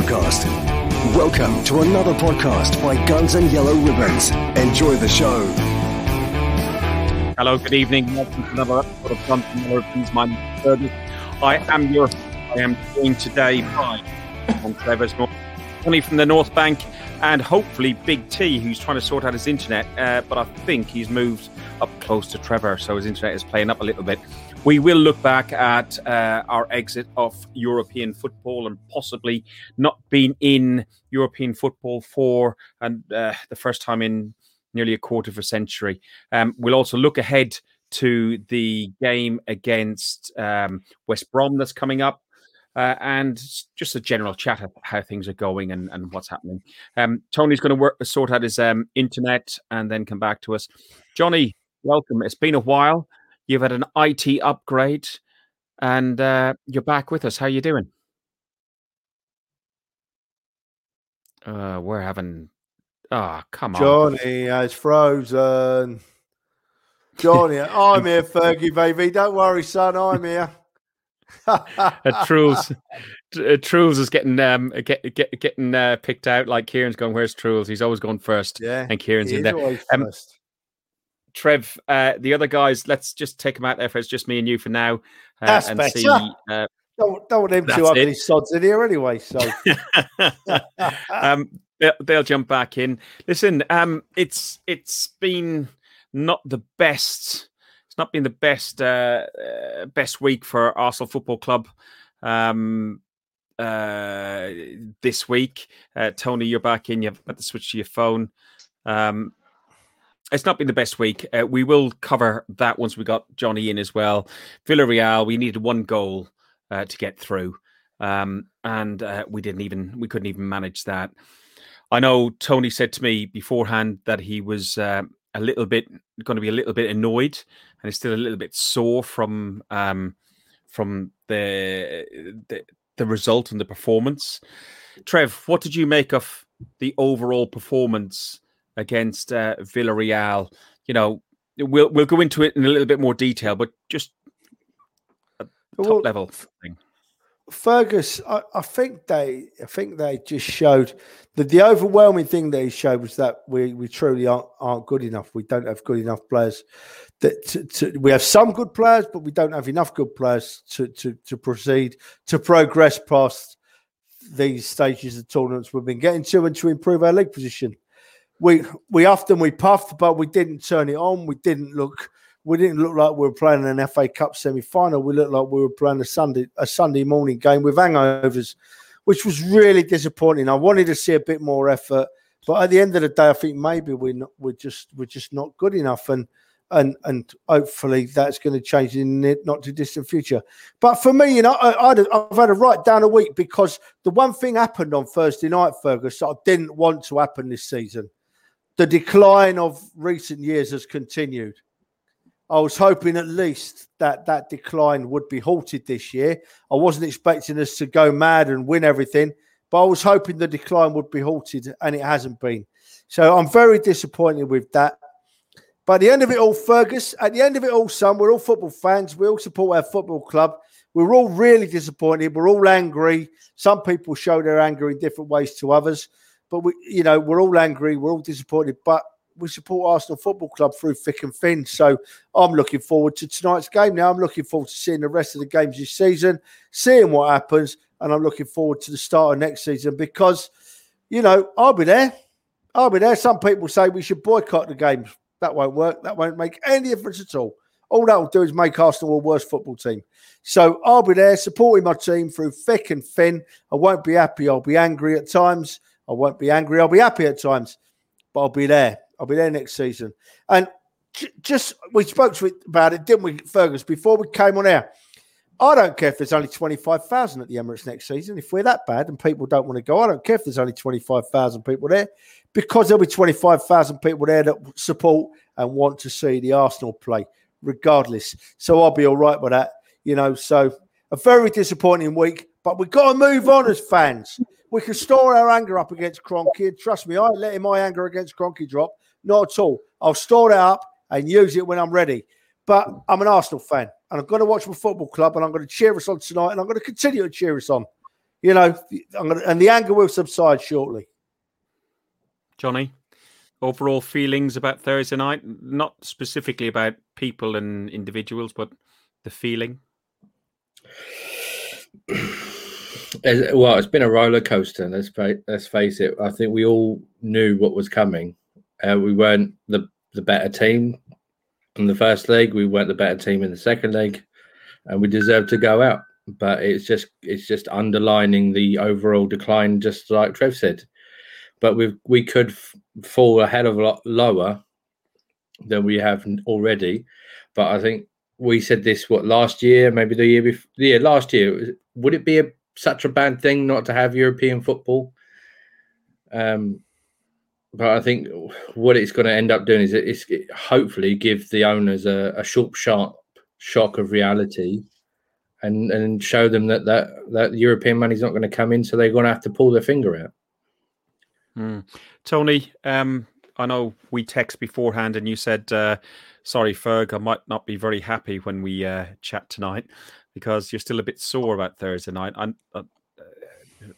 podcast. Welcome to another podcast by Guns and Yellow Ribbons. Enjoy the show. Hello, good evening. Welcome to another episode of Guns and Yellow Ribbons. My name is Fergus. I am your I am joined today by Trevor's North, Tony from the North Bank, and hopefully Big T, who's trying to sort out his internet. Uh, but I think he's moved up close to Trevor, so his internet is playing up a little bit. We will look back at uh, our exit of European football and possibly not being in European football for and uh, the first time in nearly a quarter of a century. Um, we'll also look ahead to the game against um, West Brom that's coming up. Uh, and just a general chat of how things are going and, and what's happening. Um, Tony's going to work sort out his um, internet and then come back to us. Johnny, welcome. It's been a while. You've had an IT upgrade, and uh, you're back with us. How are you doing? Uh, we're having. Oh, come on, Johnny has frozen. Johnny, I'm here, Fergie, baby. Don't worry, son. I'm here. uh, Truls, uh, Truls is getting um get, get, getting uh, picked out. Like Kieran's going, "Where's Truls?" He's always going first. Yeah, and Kieran's in there. Um, first. Trev, uh, the other guys, let's just take them out there for it's just me and you for now, uh, That's and better. see. Uh, Don't, don't want them two that's ugly sods in here anyway. So um, they'll, they'll jump back in. Listen, um, it's it's been not the best. It's not been the best uh, uh, best week for Arsenal Football Club. Um, uh, this week, uh, Tony, you're back in. You've got to switch to your phone. Um, it's not been the best week. Uh, we will cover that once we got Johnny in as well. Villarreal, we needed one goal uh, to get through, um, and uh, we didn't even we couldn't even manage that. I know Tony said to me beforehand that he was uh, a little bit going to be a little bit annoyed and is still a little bit sore from um, from the, the the result and the performance. Trev, what did you make of the overall performance against uh, Villarreal? You know, we'll we'll go into it in a little bit more detail, but just a top Well, level thing. Fergus, I, I think they, I think they just showed that the overwhelming thing they showed was that we, we truly aren't, aren't good enough. We don't have good enough players. That to, to, we have some good players, but we don't have enough good players to to, to proceed to progress past these stages of tournaments we've been getting to and to improve our league position. We we often we puffed, but we didn't turn it on. We didn't look we didn't look like we were playing an FA Cup semi final. We looked like we were playing a Sunday a Sunday morning game with hangovers, which was really disappointing. I wanted to see a bit more effort, but at the end of the day, I think maybe we're not, we're just we're just not good enough, and and and hopefully that's going to change in the not too distant future. But for me, you know, I, I've had to write down a week because the one thing happened on Thursday night, Fergus, that I didn't want to happen this season. The decline of recent years has continued. I was hoping at least that that decline would be halted this year. I wasn't expecting us to go mad and win everything, but I was hoping the decline would be halted, and it hasn't been. So I'm very disappointed with that. But at the end of it all, Fergus, at the end of it all, son, we're all football fans. We all support our football club. We're all really disappointed. We're all angry. Some people show their anger in different ways to others. But we, you know, we're all angry. We're all disappointed. But we support Arsenal Football Club through thick and thin. So I'm looking forward to tonight's game. Now I'm looking forward to seeing the rest of the games this season, seeing what happens, and I'm looking forward to the start of next season because, you know, I'll be there. I'll be there. Some people say we should boycott the games. That won't work. That won't make any difference at all. All that will do is make Arsenal a worse football team. So I'll be there supporting my team through thick and thin. I won't be happy. I'll be angry at times. I won't be angry. I'll be happy at times, but I'll be there. I'll be there next season. And j- just we spoke to it about it, didn't we, Fergus? Before we came on air, I don't care if there's only twenty five thousand at the Emirates next season. If we're that bad and people don't want to go, I don't care if there's only twenty five thousand people there, because there'll be twenty five thousand people there that support and want to see the Arsenal play, regardless. So I'll be all right with that, you know. So a very disappointing week, but we've got to move on as fans. We can store our anger up against Kroenke. And trust me, I ain't letting my anger against Kroenke drop. Not at all. I'll store it up and use it when I'm ready. But I'm an Arsenal fan and I'm going to watch my football club and I'm going to cheer us on tonight and I'm going to continue to cheer us on. you know, and the anger will subside shortly. Johnny, overall feelings about Thursday night, not specifically about people and individuals, but the feeling. well, it's been a roller coaster. Let's let's face it. I think we all knew what was coming. Uh, we weren't the the better team in the first leg. We weren't the better team in the second leg, and we deserved to go out. But it's just it's just underlining the overall decline, just like Trev said. But we we could f- fall a hell of a lot lower than we have already. But I think we said this what last year, maybe the year before. Yeah, last year. Would it be a such a bad thing not to have European football. Um, but I think what it's going to end up doing is it's hopefully give the owners a, a short, sharp shock of reality, and and show them that that that European money's not going to come in, so they're going to have to pull their finger out. Mm. Tony, um, I know we text beforehand, and you said, uh, "Sorry, Ferg, I might not be very happy when we uh, chat tonight." Because you're still a bit sore about Thursday night. uh, uh,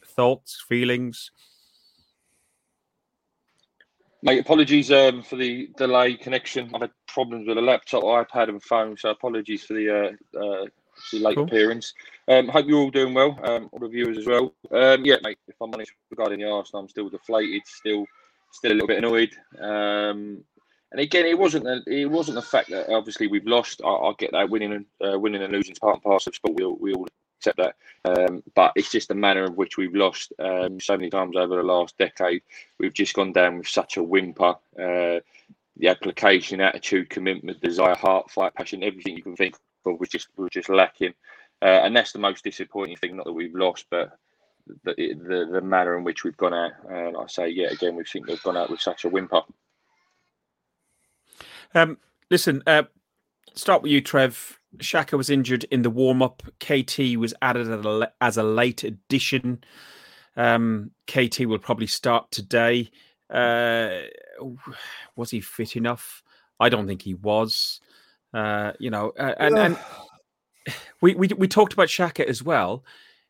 thoughts, feelings? Mate, apologies um, for the delay connection. I've had problems with a laptop, iPad, and phone, so apologies for the, uh, uh, the late cool. appearance. Um, hope you're all doing well, um, all the viewers as well. Um, yeah, mate, if I'm honest regarding the Arsenal, I'm still deflated, still still a little bit annoyed. Um, and again, it wasn't the, it wasn't the fact that obviously we've lost. I, I get that winning and uh, winning and losing is part and parcel of sport. We all, we all accept that. Um, but it's just the manner in which we've lost um, so many times over the last decade. We've just gone down with such a whimper. Uh, the application, attitude, commitment, desire, heart, fight, passion, everything you can think of was just was just lacking. Uh, and that's the most disappointing thing. Not that we've lost, but the the, the manner in which we've gone out. And I say, yeah, again, we think they've gone out with such a whimper. Um, listen, uh, start with you, Trev. Xhaka was injured in the warm up. KT was added as a late addition. Um, KT will probably start today. Uh, was he fit enough? I don't think he was. Uh, you know, uh, and, and we, we we talked about Xhaka as well.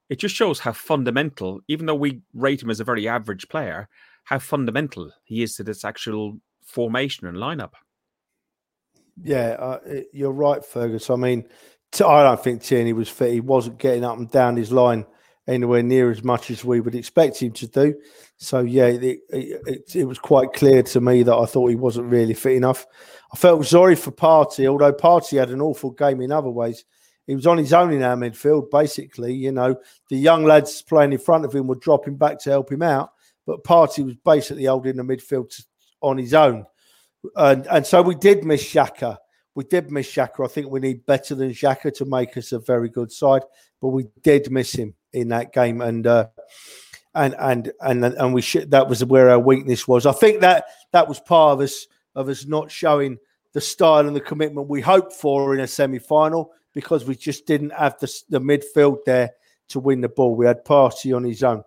It just shows how fundamental, even though we rate him as a very average player, how fundamental he is to this actual formation and lineup. Yeah, uh, you're right, Fergus. I mean, t- I don't think Tierney was fit. He wasn't getting up and down his line anywhere near as much as we would expect him to do. So yeah, it, it, it, was quite clear to me that I thought he wasn't really fit enough. I felt sorry for Partey, although Partey had an awful game in other ways. He was on his own in our midfield, basically. You know, the young lads playing in front of him were dropping back to help him out, but Partey was basically holding the midfield on his own. And and so we did miss Xhaka. We did miss Xhaka. I think we need better than Xhaka to make us a very good side, but we did miss him in that game. And uh, and and and and we should, that was where our weakness was. I think that that was part of us of us not showing the style and the commitment we hoped for in a semi final because we just didn't have the, the midfield there to win the ball. We had Partey on his own.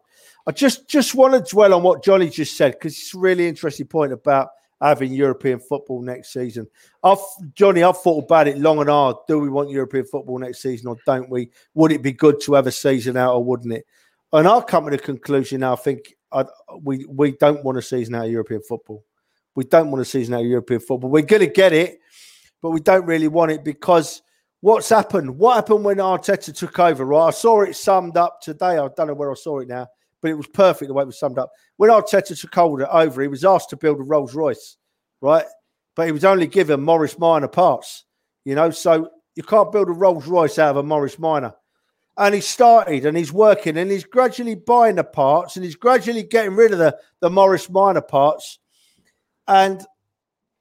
I just just want to dwell on what Johnny just said because it's a really interesting point about having European football next season. I've Johnny, I've thought about it long and hard. Do we want European football next season or don't we? Would it be good to have a season out or wouldn't it? And I've come to the conclusion now. I think I, we we don't want a season out of European football. We don't want a season out of European football. We're going to get it, but we don't really want it because what's happened? What happened when Arteta took over? Right, I saw it summed up today. I don't know where I saw it now but it was perfect the way it was summed up. When Arteta took over, he was asked to build a Rolls Royce, right? But he was only given Morris Minor parts, you know. So you can't build a Rolls Royce out of a Morris Minor. And he started and he's working and he's gradually buying the parts and he's gradually getting rid of the, the Morris Minor parts. And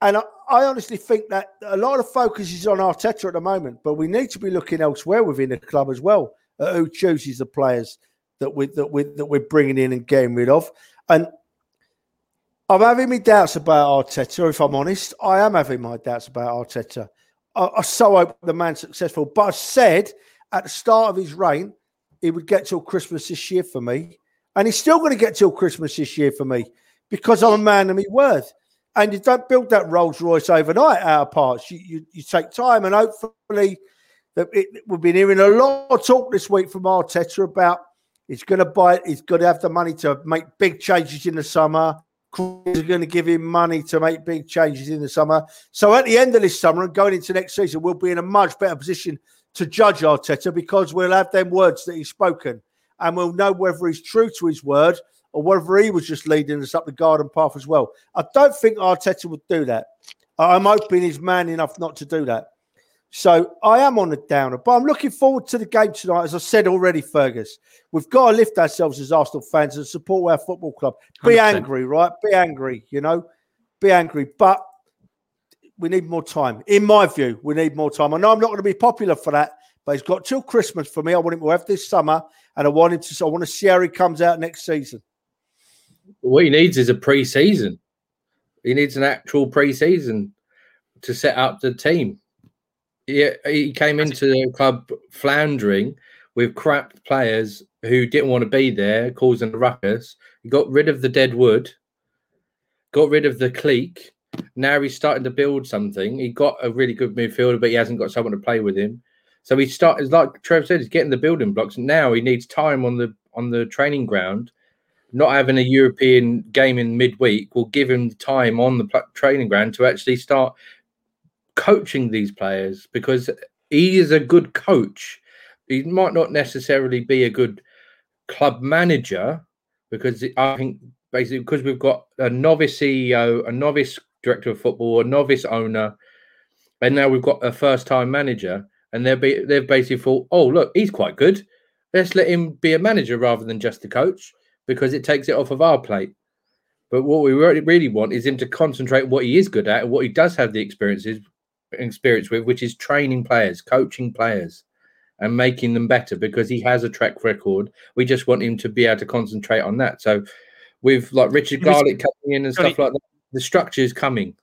and I, I honestly think that a lot of focus is on Arteta at the moment, but we need to be looking elsewhere within the club as well at who chooses the players that we that we that we're bringing in and getting rid of. And I'm having my doubts about Arteta. If I'm honest, I am having my doubts about Arteta. I, I so hope the man's successful. But I said at the start of his reign, he would get till Christmas this year for me, and he's still going to get till Christmas this year for me because I'm a man of my word. And you don't build that Rolls Royce overnight out of parts. You, you, you take time, and hopefully, that it, we've been hearing a lot of talk this week from Arteta about He's going to buy. He's got to have the money to make big changes in the summer. Is going to give him money to make big changes in the summer. So at the end of this summer and going into next season, we'll be in a much better position to judge Arteta because we'll have them words that he's spoken, and we'll know whether he's true to his word or whether he was just leading us up the garden path as well. I don't think Arteta would do that. I'm hoping he's man enough not to do that. So I am on the downer, but I'm looking forward to the game tonight. As I said already, Fergus, we've got to lift ourselves as Arsenal fans and support our football club. Be 100%. angry, right? Be angry, you know, be angry. But we need more time. In my view, we need more time. I know I'm not going to be popular for that, but he's got till Christmas for me. I want him to have this summer, and I want him to. I want to see how he comes out next season. What he needs is a pre-season. He needs an actual pre-season to set up the team he, he came into the club floundering with crap players who didn't want to be there, causing a ruckus. He got rid of the dead wood, got rid of the clique. Now he's starting to build something. He got a really good midfielder, but he hasn't got someone to play with him. So he started, like Trev said, he's getting the building blocks. Now he needs time on the on the training ground. Not having a European game in midweek will give him time on the training ground to actually start coaching these players because he is a good coach. He might not necessarily be a good club manager because I think basically because we've got a novice CEO, a novice director of football, a novice owner, and now we've got a first time manager, and they're be, they've basically thought, oh look, he's quite good. Let's let him be a manager rather than just a coach because it takes it off of our plate. But what we really want is him to concentrate what he is good at and what he does have the experiences experience with, which is training players, coaching players, and making them better because he has a track record. We just want him to be able to concentrate on that. So, with like Richard Garlick coming in and stuff like that, the structure is coming.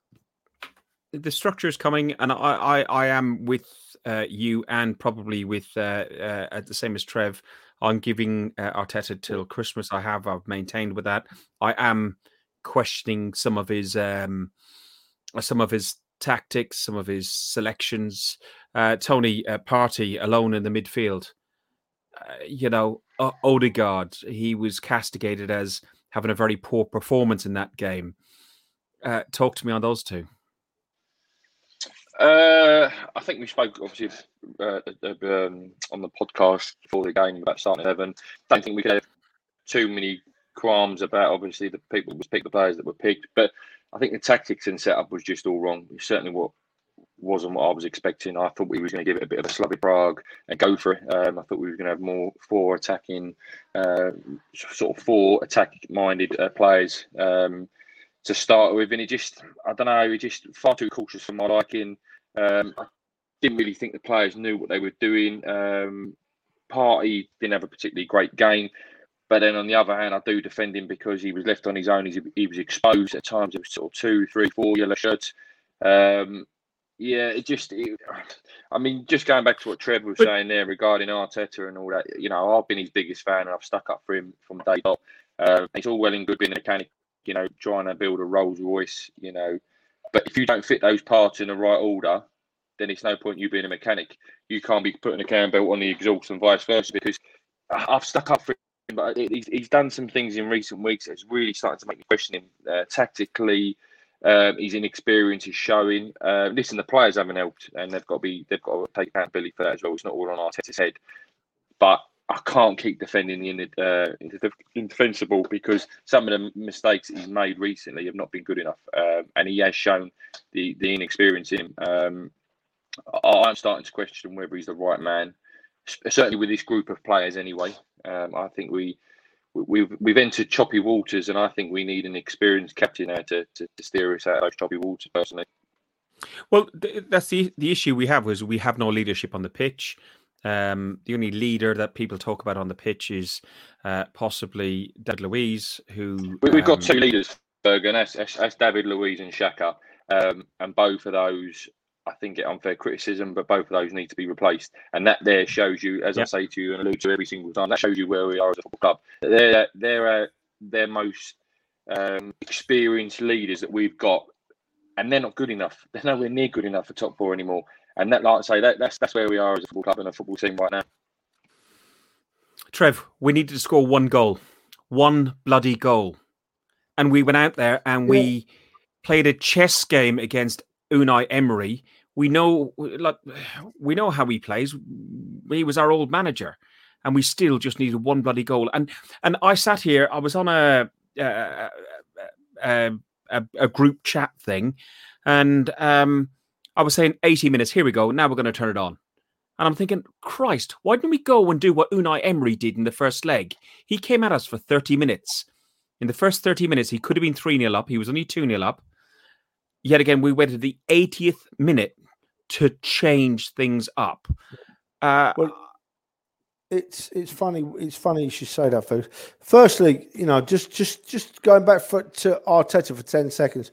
The structure is coming, and I, I, I am with uh, you, and probably with uh, uh, the same as Trev. I'm giving uh, Arteta till Christmas. I have, I've maintained with that. I am questioning some of his um, some of his tactics, some of his selections. Uh, Tony uh, Partey alone in the midfield. Uh, you know, Odegaard, he was castigated as having a very poor performance in that game. Uh, talk to me on those two. Uh, I think we spoke obviously uh, um, on the podcast before the game about starting eleven. Don't think we could have too many qualms about obviously the people was picked the players that were picked, but I think the tactics and setup was just all wrong. Certainly, what wasn't what I was expecting. I thought we was going to give it a bit of a sloppy Prague and go for it. Um, I thought we were going to have more four attacking, uh, sort of four attack-minded uh, players um, to start with, and he just, I don't know, he just far too cautious for my liking. Um, I didn't really think the players knew what they were doing. Um, Partey didn't have a particularly great game. But then on the other hand, I do defend him because he was left on his own. He, he was exposed at times. It was sort of two, three, four yellow shirts. Um, yeah, it just. It, I mean, just going back to what Trev was but, saying there regarding Arteta and all that. You know, I've been his biggest fan, and I've stuck up for him from day dot. Uh, it's all well and good being a mechanic, you know, trying to build a Rolls Royce, you know, but if you don't fit those parts in the right order, then it's no point you being a mechanic. You can't be putting a cam belt on the exhaust and vice versa because I've stuck up for but he's, he's done some things in recent weeks that's really starting to make me question him uh, tactically. Um, his inexperience is showing. Uh, listen, the players haven't helped, and they've got to be they've got to take accountability for that as well. It's not all on Arteta's head, but I can't keep defending the uh, indefensible because some of the mistakes he's made recently have not been good enough, um, and he has shown the the inexperience in him. Um, I'm starting to question whether he's the right man, certainly with this group of players anyway. Um, I think we we've we've entered choppy waters, and I think we need an experienced captain now to, to, to steer us out of those choppy waters. Personally, well, th- that's the the issue we have was we have no leadership on the pitch. Um, the only leader that people talk about on the pitch is uh, possibly David Luiz, who we, have got um, two leaders, Bergen. That's, that's, David Luiz and Xhaka, um, and both of those I think get unfair criticism, but both of those need to be replaced. And that there shows you, as yep. I say to you and allude to every single time, that shows you where we are as a football club. They're they're uh, their most um, experienced leaders that we've got, and they're not good enough. They're nowhere near good enough for top four anymore. And that, like I say, that, that's that's where we are as a football club and a football team right now. Trev, we needed to score one goal, one bloody goal, and we went out there and we yeah. played a chess game against Unai Emery. We know, like, we know how he plays. He was our old manager, and we still just needed one bloody goal. And and I sat here. I was on a a, a, a group chat thing, and um, I was saying eighty minutes. Here we go. Now we're going to turn it on. And I'm thinking, Christ, why didn't we go and do what Unai Emery did in the first leg? He came at us for 30 minutes. In the first 30 minutes, he could have been 3 0 up. He was only 2 0 up. Yet again, we waited the 80th minute to change things up. Uh, well, it's it's funny. It's funny you should say that, folks. Firstly, you know, just just just going back for, to Arteta for ten seconds.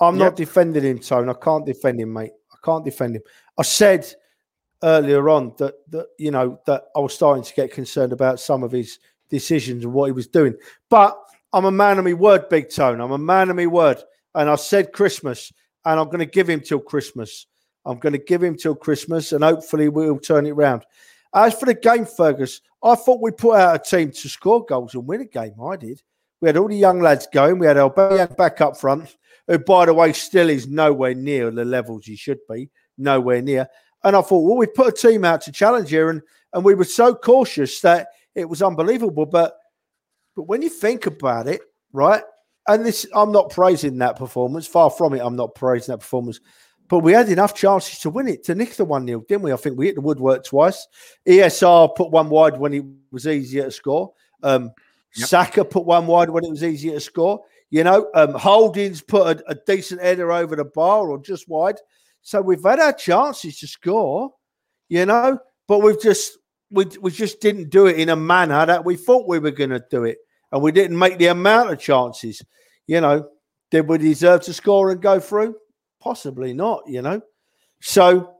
I'm yep. not defending him, Tone. I can't defend him, mate. I can't defend him. I said earlier on that that you know that I was starting to get concerned about some of his decisions and what he was doing. But I'm a man of my word, Big Tone. I'm a man of my word, and I said Christmas, and I'm going to give him till Christmas. I'm going to give him till Christmas, and hopefully we'll turn it around. As for the game, Fergus, I thought we put out a team to score goals and win a game. I did. We had all the young lads going. We had Albert back up front, who, by the way, still is nowhere near the levels he should be. Nowhere near. And I thought, well, we put a team out to challenge here, and and we were so cautious that it was unbelievable. But but when you think about it, right? And this, I'm not praising that performance. Far from it. I'm not praising that performance. But we had enough chances to win it, to nick the 1 0, didn't we? I think we hit the woodwork twice. ESR put one wide when it was easier to score. Um, yep. Saka put one wide when it was easier to score. You know, um, Holdings put a, a, decent header over the bar or just wide. So we've had our chances to score, you know, but we've just we, we just didn't do it in a manner that we thought we were going to do it, and we didn't make the amount of chances. You know, did we deserve to score and go through? Possibly not. You know, so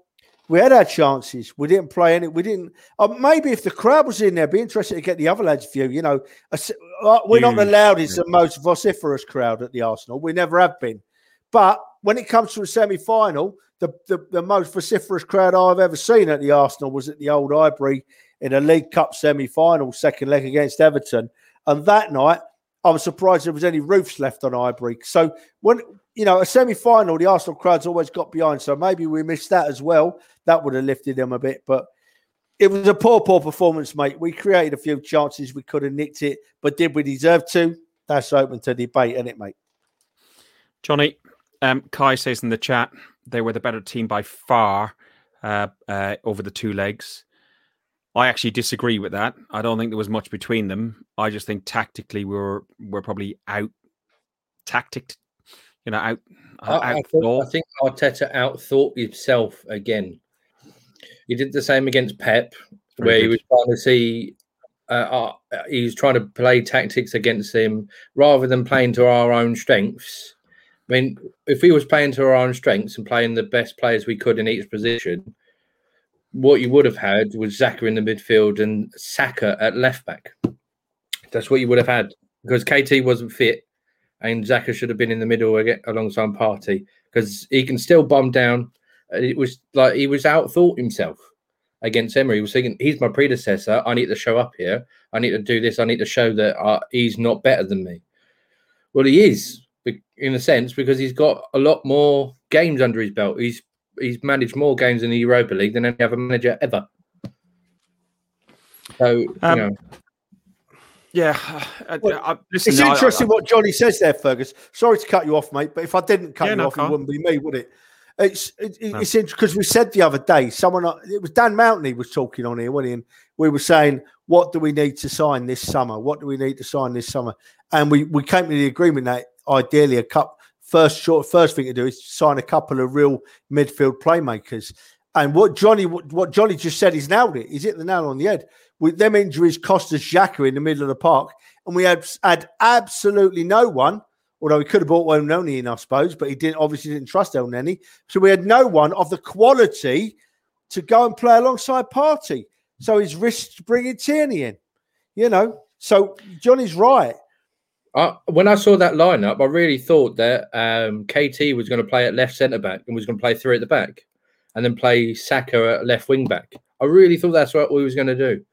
we had our chances. We didn't play any. We didn't. Uh, maybe if the crowd was in there, be interested to get the other lads' view. You know, uh, we're not the loudest and most vociferous crowd at the Arsenal. We never have been. But when it comes to a semi final, the, the, the most vociferous crowd I've ever seen at the Arsenal was at the old Highbury in a League Cup semi final, second leg against Everton. And that night, I was surprised there was any roofs left on Highbury. So when you know a semi final, the Arsenal crowd's always got behind. So maybe we missed that as well. That would have lifted them a bit. But it was a poor, poor performance, mate. We created a few chances. We could have nicked it, but did we deserve to? That's open to debate, isn't it, mate? Johnny, um, Kai says in the chat they were the better team by far uh, uh, over the two legs. I actually disagree with that. I don't think there was much between them. I just think tactically we were we're probably out tacticked, you know, out. I, I, thought, I think Arteta outthought himself again. He did the same against Pep, Very where good. he was trying to see. Uh, uh, he was trying to play tactics against him rather than playing to our own strengths I mean, if we was playing to our own strengths and playing the best players we could in each position, what you would have had was Xhaka in the midfield and Saka at left back. That's what you would have had because KT wasn't fit and Xhaka should have been in the middle again, alongside Partey because he can still bomb down. It was like he was outthought himself against Emery. He was thinking, he's my predecessor. I need to show up here. I need to do this. I need to show that uh, he's not better than me. Well, he is in a sense because he's got a lot more games under his belt. He's he's managed more games in the Europa League than any other manager ever. So um, you know. Yeah, I, I, listen, it's interesting what Johnny says there, Fergus. Sorry to cut you off, mate, but if I didn't cut yeah, you no, off, it wouldn't be me, would it? It's it, no. it's interesting because we said the other day, someone it was Dan Mountain he was talking on here, wasn't he? And we were saying, what do we need to sign this summer? What do we need to sign this summer? And we we came to the agreement that ideally a cup first short first thing to do is sign a couple of real midfield playmakers. And what Johnny what Johnny just said, he's nailed it. Hit the nail on the head. With them injuries cost us Xhaka in the middle of the park, and we had had absolutely no one. Although he could have bought Elneny in, I suppose, but he didn't obviously didn't trust Elneny. So we had no one of the quality to go and play alongside Partey. So he's risked bringing Tierney in. You know, so Johnny's right. I, when I saw that lineup, I really thought that um, KT was going to play at left centre back and was going to play three at the back, and then play Saka at left wing back. I really thought that's what we was going to do.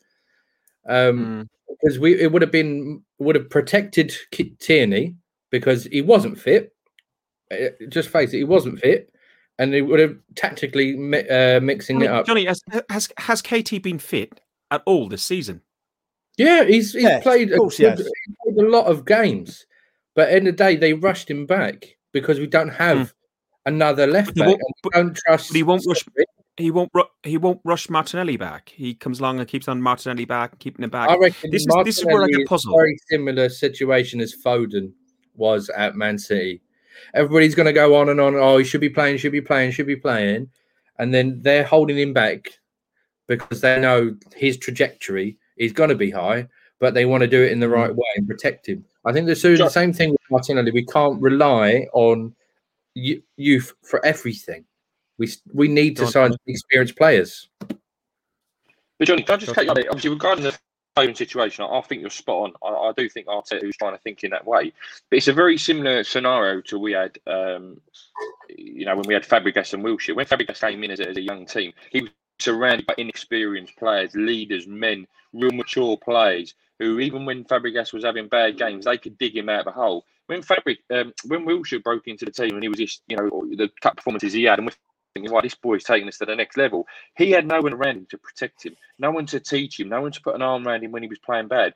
um, mm. because we it would have been would have protected Tierney because he wasn't fit. Uh, just face it, he wasn't fit, and it would have tactically uh, mixing Johnny, it up. Johnny, has, has has KT been fit at all this season? Yeah, he's he's played, a, he played a lot of games, but in the day they rushed him back because we don't have mm. another left back. don't trust. he won't rush. He won't. He won't rush Martinelli back. He comes along and keeps on Martinelli back, keeping him back. I reckon this is this is where I get puzzled. Very similar situation as Foden was at Man City. Everybody's going to go on and on. Oh, he should be playing. Should be playing. Should be playing. And then they're holding him back because they know his trajectory is going to be high, but they want to do it in the right way and protect him. I think the, the same thing with Martinelli. We can't rely on youth for everything. We we need to sign experienced players. But Johnny, can I just cut you on it? Obviously, regarding the own situation, I, think you're spot on. I, I, do think Arteta was trying to think in that way, but it's a very similar scenario to we had, um, you know, when we had Fabregas and Wilshere. When Fabregas came in as a, as a young team, he was surrounded by inexperienced players, leaders, men, real mature players who, even when Fabregas was having bad games, they could dig him out of the hole. When Fabric, um, when Wilshere broke into the team and he was just, you know, the top performances he had, and we're thinking, "Why this boy's taking us to the next level." He had no one around him to protect him, no one to teach him, no one to put an arm around him when he was playing bad.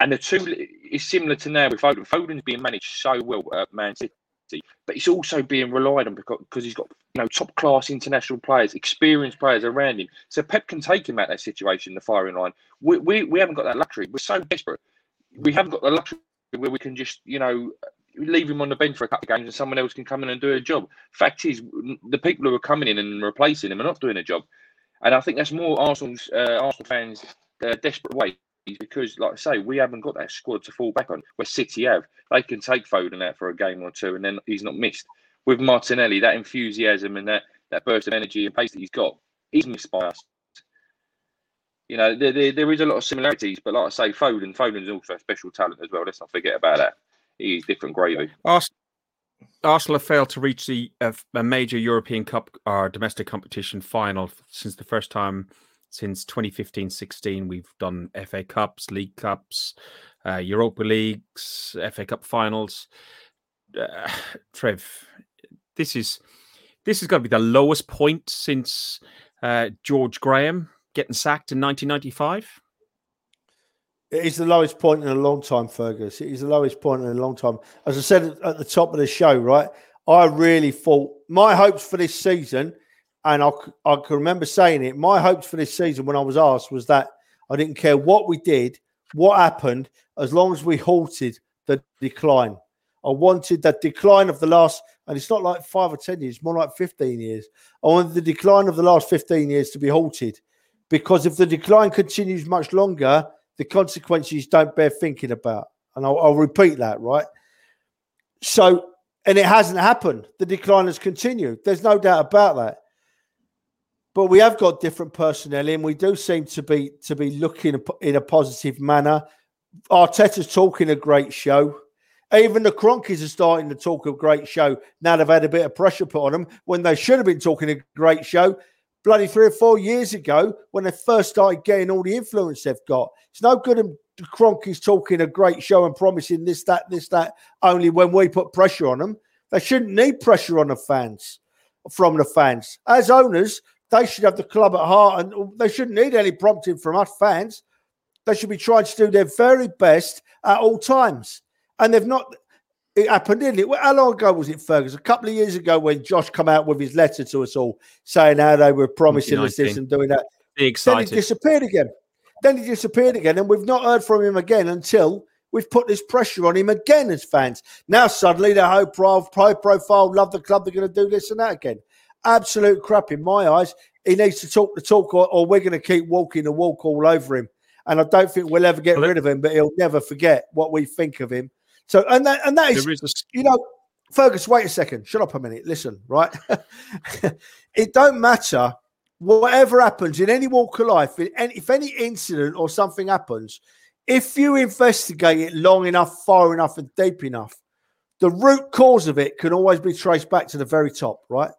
And the two is similar to now with Foden. Foden's being managed so well at Man City but he's also being relied on because, because he's got you know top class international players, experienced players around him. So Pep can take him out that situation, the firing line. We, we, we haven't got that luxury. We're so desperate. We haven't got the luxury where we can just you know leave him on the bench for a couple of games and someone else can come in and do a job. Fact is, the people who are coming in and replacing him are not doing a job, and I think that's more Arsenal's uh, Arsenal fans' uh, desperate way because, like I say, we haven't got that squad to fall back on. Where City have, they can take Foden out for a game or two, and then he's not missed. With Martinelli, that enthusiasm and that that burst of energy and pace that he's got, he's missed by us. You know, there, there, there is a lot of similarities, but like I say, Foden, Foden's also a special talent as well. Let's not forget about that. He's different gravy. Arsenal, have failed to reach the uh, a major European Cup or domestic competition final since the first time since 2015 16 we've done fa cups league cups uh, europa leagues fa cup finals uh, trev this is this is going to be the lowest point since uh, george graham getting sacked in 1995 it is the lowest point in a long time, Fergus. It is the lowest point in a long time. As I said at the top of the show, right? I really thought my hopes for this season and I, I can remember saying it. My hopes for this season, when I was asked, was that I didn't care what we did, what happened, as long as we halted the decline. I wanted that decline of the last, and it's not like five or 10 years, more like 15 years. I wanted the decline of the last 15 years to be halted because if the decline continues much longer, the consequences don't bear thinking about. And I'll, I'll repeat that, right? So, and it hasn't happened. The decline has continued. There's no doubt about that but we have got different personnel in. We do seem to be to be looking in a positive manner. Arteta's talking a great show. Even the Kroenkes are starting to talk a great show. Now they've had a bit of pressure put on them when they should have been talking a great show. Bloody three or four years ago when they first started getting all the influence they've got. It's no good in the Kroenkes talking a great show and promising this, that, this, that, only when we put pressure on them. They shouldn't need pressure on the fans, from the fans. As owners, they should have the club at heart and they shouldn't need any prompting from us fans. They should be trying to do their very best at all times. And they've not. It happened, didn't it? How long ago was it, Fergus? A couple of years ago when Josh come out with his letter to us all saying how they were promising us this and doing that. Be excited. Then he disappeared again. Then he disappeared again, and we've not heard from him again until we've put this pressure on him again as fans. Now suddenly high profile, profile, love the club, they're going to do this and that again absolute crap in my eyes. He needs to talk the talk, or, or we're going to keep walking the walk all over him. And I don't think we'll ever get well, rid of him, but he'll never forget what we think of him. So, and that, and that is, is a... you know, Fergus, wait a second. Shut up a minute. Listen, right? it don't matter whatever happens in any walk of life, if any incident or something happens, if you investigate it long enough, far enough, and deep enough, the root cause of it can always be traced back to the very top, right?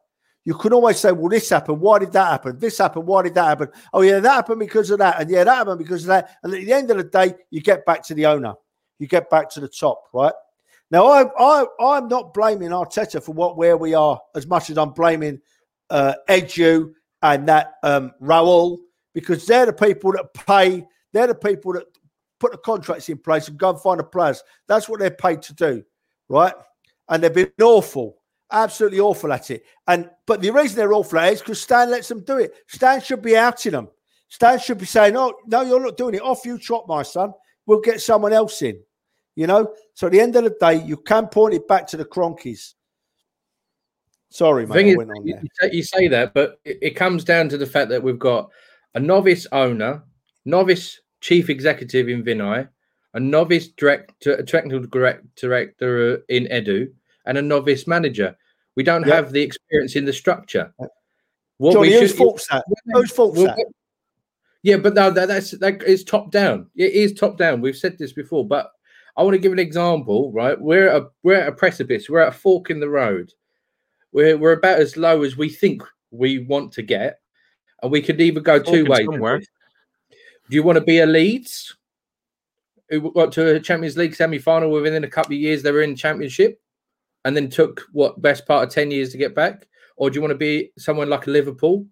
You can always say, well, this happened. Why did that happen? This happened. Why did that happen? Oh, yeah, that happened because of that. And yeah, that happened because of that. And at the end of the day, you get back to the owner. You get back to the top, right? Now, I, I, I'm not blaming Arteta for what where we are as much as I'm blaming uh, Edu and that um, Raul because they're the people that pay. They're the people that put the contracts in place and go and find the players. That's what they're paid to do, right? And they've been awful absolutely awful at it. And but the reason they're awful at it is because Stan lets them do it. Stan should be outing them. Stan should be saying, "Oh no, you're not doing it. Off you trot, my son. We'll get someone else in." You know. So at the end of the day, you can point it back to the Kroenkes. Sorry, mate. Is, you, you, say that, but it, it comes down to the fact that we've got a novice owner, novice chief executive in Vinai, a novice director, technical director in Edu, and a novice manager. We don't yep. have the experience in the structure. What Johnny, we whose fault's that? Whose fault's that? Yeah, but no, that, that's that is top down. It is top down. We've said this before, but I want to give an example. Right, we're at a, we're at a precipice. We're at a fork in the road. We're we're about as low as we think we want to get, and we could either go two ways. Somewhere. Do you want to be a Leeds who got to a Champions League semi final within a couple of years? They were in Championship, and then took what best part of 10 years to get back? Or do you want to be someone like Liverpool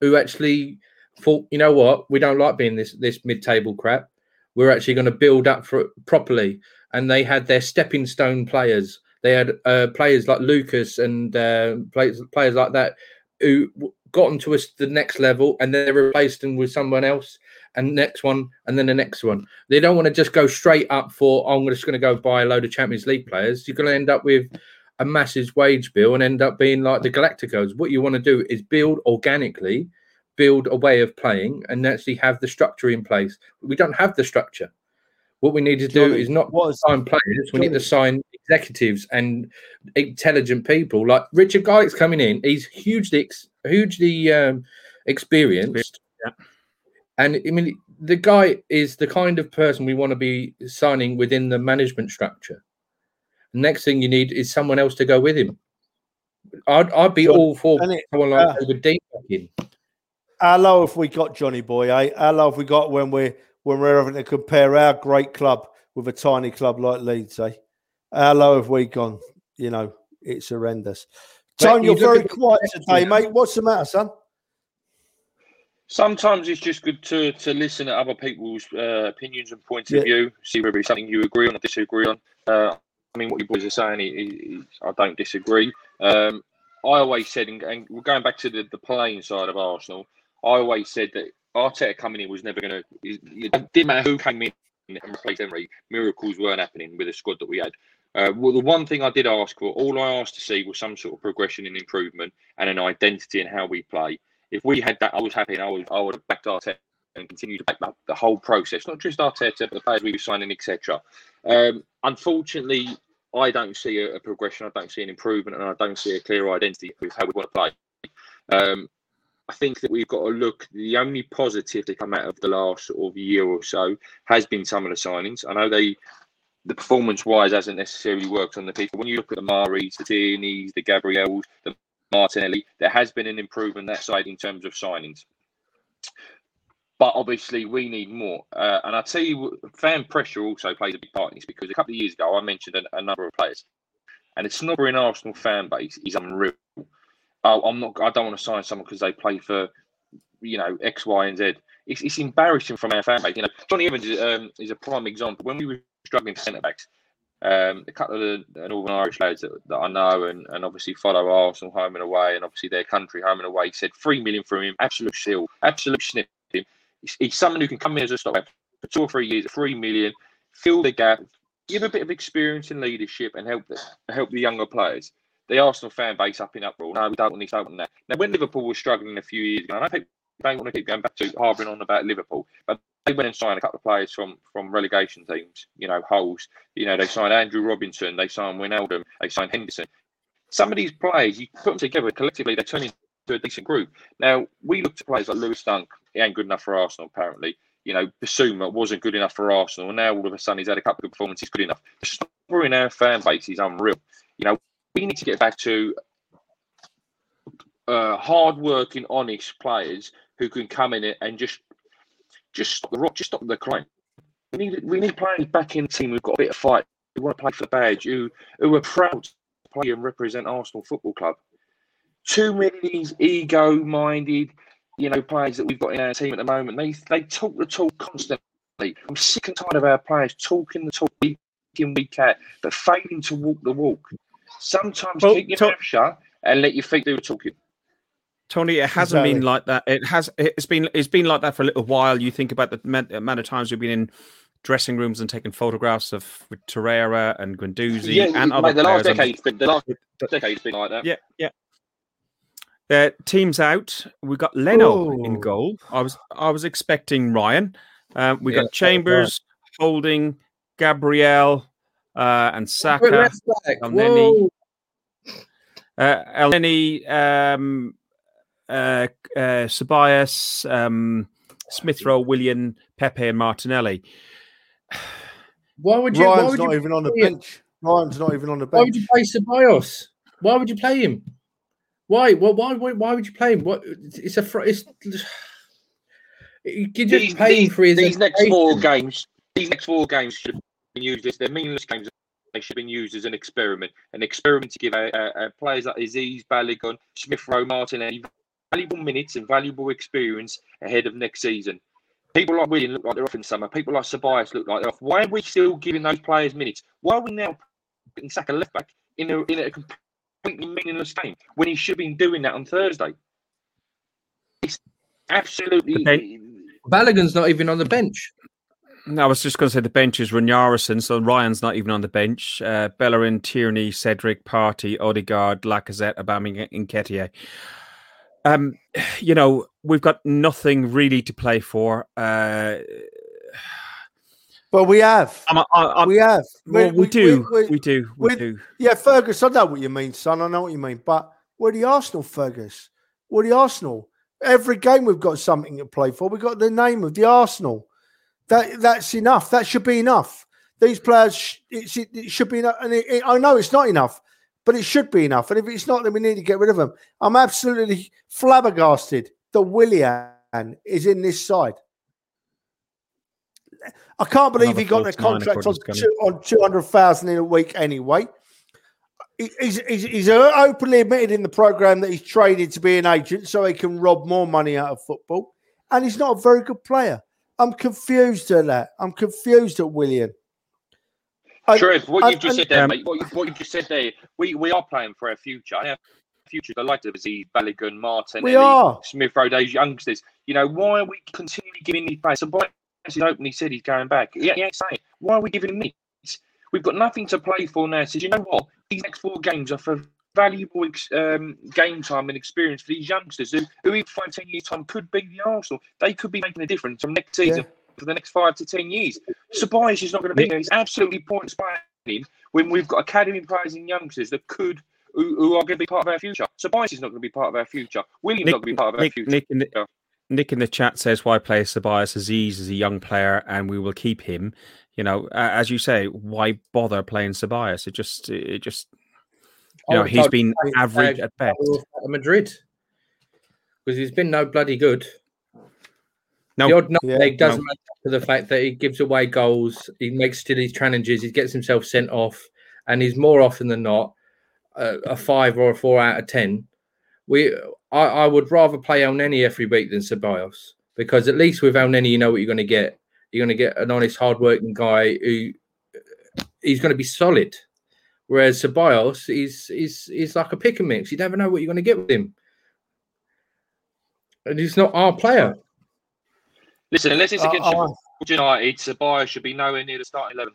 who actually thought, you know what, we don't like being this this mid-table crap. We're actually going to build up for properly. And they had their stepping stone players. They had uh, players like Lucas and uh, players players like that who got them to us the next level, and then they replaced them with someone else and next one, and then the next one. They don't want to just go straight up for, oh, I'm just going to go buy a load of Champions League players. You're going to end up with a massive wage bill and end up being like the Galacticos. What you want to do is build organically, build a way of playing, and actually have the structure in place. We don't have the structure. What we need to do Johnny, is not sign players. We need to sign executives and intelligent people. Like Richard Garlick's coming in. He's hugely, hugely um, experienced. Yeah and I mean, the guy is the kind of person we want to be signing within the management structure. Next thing you need is someone else to go with him. I'd, I'd be all for it, someone like uh, David Dean in. How low have we got, Johnny boy? Eh? How low have we got when we're when we're having to compare our great club with a tiny club like Leeds? Eh? How low have we gone? You know, it's horrendous. Tony, you're very quiet today, mate. What's the matter, son? Sometimes it's just good to to listen to other people's uh, opinions and points yeah. of view, see whether it's something you agree on or disagree on. Uh, I mean, what you boys are saying, he, he, I don't disagree. Um, I always said, and, and we're going back to the, the playing side of Arsenal, I always said that Arteta coming in was never going to, it didn't matter who came in and replaced Emery, miracles weren't happening with the squad that we had. Uh, well, the one thing I did ask for, all I asked to see was some sort of progression and improvement and an identity in how we play if we had that, I was happy and I would, I would have backed Arteta and continue to back up the whole process, not just Arteta, but the players we were signing, etc. Um, unfortunately, I don't see a, a, progression, I don't see an improvement, and I don't see a clear identity with how we want to play. Um, I think that we've got to look. The only positive to come out of the last sort of year or so has been some of the signings. I know they, the performance-wise, hasn't necessarily worked on the people. When you look at the Maris, the Tierneys, the Gabriels, the Martinelli. There has been an improvement that side in terms of signings. But obviously, we need more. Uh, and I tell you, fan pressure also plays a big part in this because a couple of years ago, I mentioned a, a number of players, and the snobbering Arsenal fan base is unreal. Oh, I'm not. I don't want to sign someone because they play for, you know, X, Y, and Z. It's, it's embarrassing from our fan base. You know, Jonny Evans is, um, is a prime example. When we were struggling for centre backs, um, a couple of the Northern Irish lads that, that, I know and, and obviously follow Arsenal home and away and obviously their country home and away said three million from him, absolute shield, absolute snip him. He's, he's, someone who can come in as a stopgap for two or three years, three million, fill the gap, give a bit of experience and leadership and help the, help the younger players. The Arsenal fan base up in uproar. No, we don't want this, don't want that. Now, when Liverpool was struggling a few years ago, I think don't want to keep going back to harboring on about Liverpool, but they went and signed a couple of players from from relegation teams. You know, holes. You know, they signed Andrew Robinson, they signed Wijnaldum, they signed Henderson. Some of these players, you put them together collectively, they turn into a decent group. Now we looked at players like Lewis Dunk. He ain't good enough for Arsenal, apparently. You know, Bissouma wasn't good enough for Arsenal. Now all of a sudden he's had a couple of performances good enough. The story in our fan base is unreal. You know, we need to get back to uh, hard-working, honest players who can come in and just just stop the rock, just stop the crime. We need we need players back in the team. We've got a bit of fight. We want to play for the badge. Who who are proud to play and represent Arsenal Football Club. Too many of these ego-minded, you know, players that we've got in our team at the moment. They they talk the talk constantly. I'm sick and tired of our players talking the talk week in week out, but failing to walk the walk. Sometimes Well, keep your mouth shut and let your feet do the talking. Tony, it hasn't been like that. It has. It's been. It's been like that for a little while. You think about the amount of times we've been in dressing rooms and taking photographs of with Torreira and Guendouzi Yeah, and other mate, the last players. decade's been the last decade's been like that. Yeah, yeah. Uh, teams out. We got Leno in Oh. goal. I was. I was expecting Ryan. Um, we Yeah, got Chambers, Holding, Gabriel, uh, and But Saka. left back, Elneny. Uh, Elneny, um, uh, uh, Ceballos, um, Smith Rowe, Willian, Pepe, and Martinelli. Why would you? why Ryan's would not you, even on the yeah. bench. Ryan's not even on the bench. why would you play Ceballos? Why would you play him? Why? Well, why? Why, why would you play him? What? It's a. fr- It's. You can just These, pay these, for his. these next four games, these next four games should have been used as they're meaningless games. They should have been used as an experiment, an experiment to give our, our, our players like Azeez, Balogun, Smith Rowe, Martinelli valuable minutes and valuable experience ahead of next season. People like Willian look like they're off in summer. People like Ceballos look like they're off. Why are we still giving those players minutes? Why are we now putting Saka left back in a, in a completely meaningless game when he should have been doing that on Thursday? It's absolutely. Okay. Balogun's not even on the bench. No, I was just going to say the bench is Runarsson, so Ryan's not even on the bench. Uh, Bellerin, Tierney, Cedric, Partey, Odegaard, Lacazette, Aubameyang, and Nketiah. Um, you know, we've got nothing really to play for. Uh, But we have. I'm, I, I'm, we have. well, we, do, we, we- do, we we- do. Yeah, Fergus, I know what you mean, son. I know what you mean. But we're the Arsenal, Fergus. We're the Arsenal. Every game we've got something to play for. We've got the name of the Arsenal. That that's enough. That should be enough. These players, it, should- it should be enough. And it, it- I know it's not enough, but it should be enough. And if it's not, then we need to get rid of them. I'm absolutely flabbergasted that Willian is in this side. I can't believe Another he got a contract on, two, on 200,000 in a week anyway. He's, he's, he's uh, openly admitted in the program that he's traded to be an agent so he can rob more money out of football. And he's not a very good player. I'm confused at that. I'm confused at Willian. I- Trev, what you've just I- said there, Um, mate, what, you, what just said there, we, we are playing for our future. Our future, the likes of Azeez, Balogun, Martin, We are. Smith Rowe, those youngsters. You know, why are we continually giving these players? So Boy has openly said he's going back. Yeah, yeah, saying why are we giving him minutes? We've got nothing to play for now. Says, you know what? These next four games are for valuable ex- um, game time and experience for these youngsters who, who in five, ten years' time could be the Arsenal. They could be making a difference from next season for the next five to ten years. Ceballos is not going to be there. He's absolutely pointless playing him when we've got academy players and youngsters that could, who, who are going to be part of our future. Ceballos is not going to be part of our future. Willian's not going to be part of our Nick, future. Nick, in the, Nick in the chat says, "Why play Sabias Azeez as a young player, and we will keep him." You know, uh, as you say, why bother playing Ceballos? It just, it just, you know, he's been average at best. at Madrid because he's been no bloody good. No, the odd Yeah, nutmeg doesn't no. matter to the fact that he gives away goals, he makes silly challenges, he gets himself sent off, and he's more often than not a, a five or a four out of ten. We, I, I would rather play Elneny every week than Ceballos because at least with Elneny, you know what you're going to get. You're going to get an honest, hard-working guy who he's going to be solid. Whereas Ceballos, is he's he's like a pick and mix. You never know what you're going to get with him, and he's not our player. Listen, unless it's against Uh, uh, United, Ceballos should be nowhere near the starting eleven.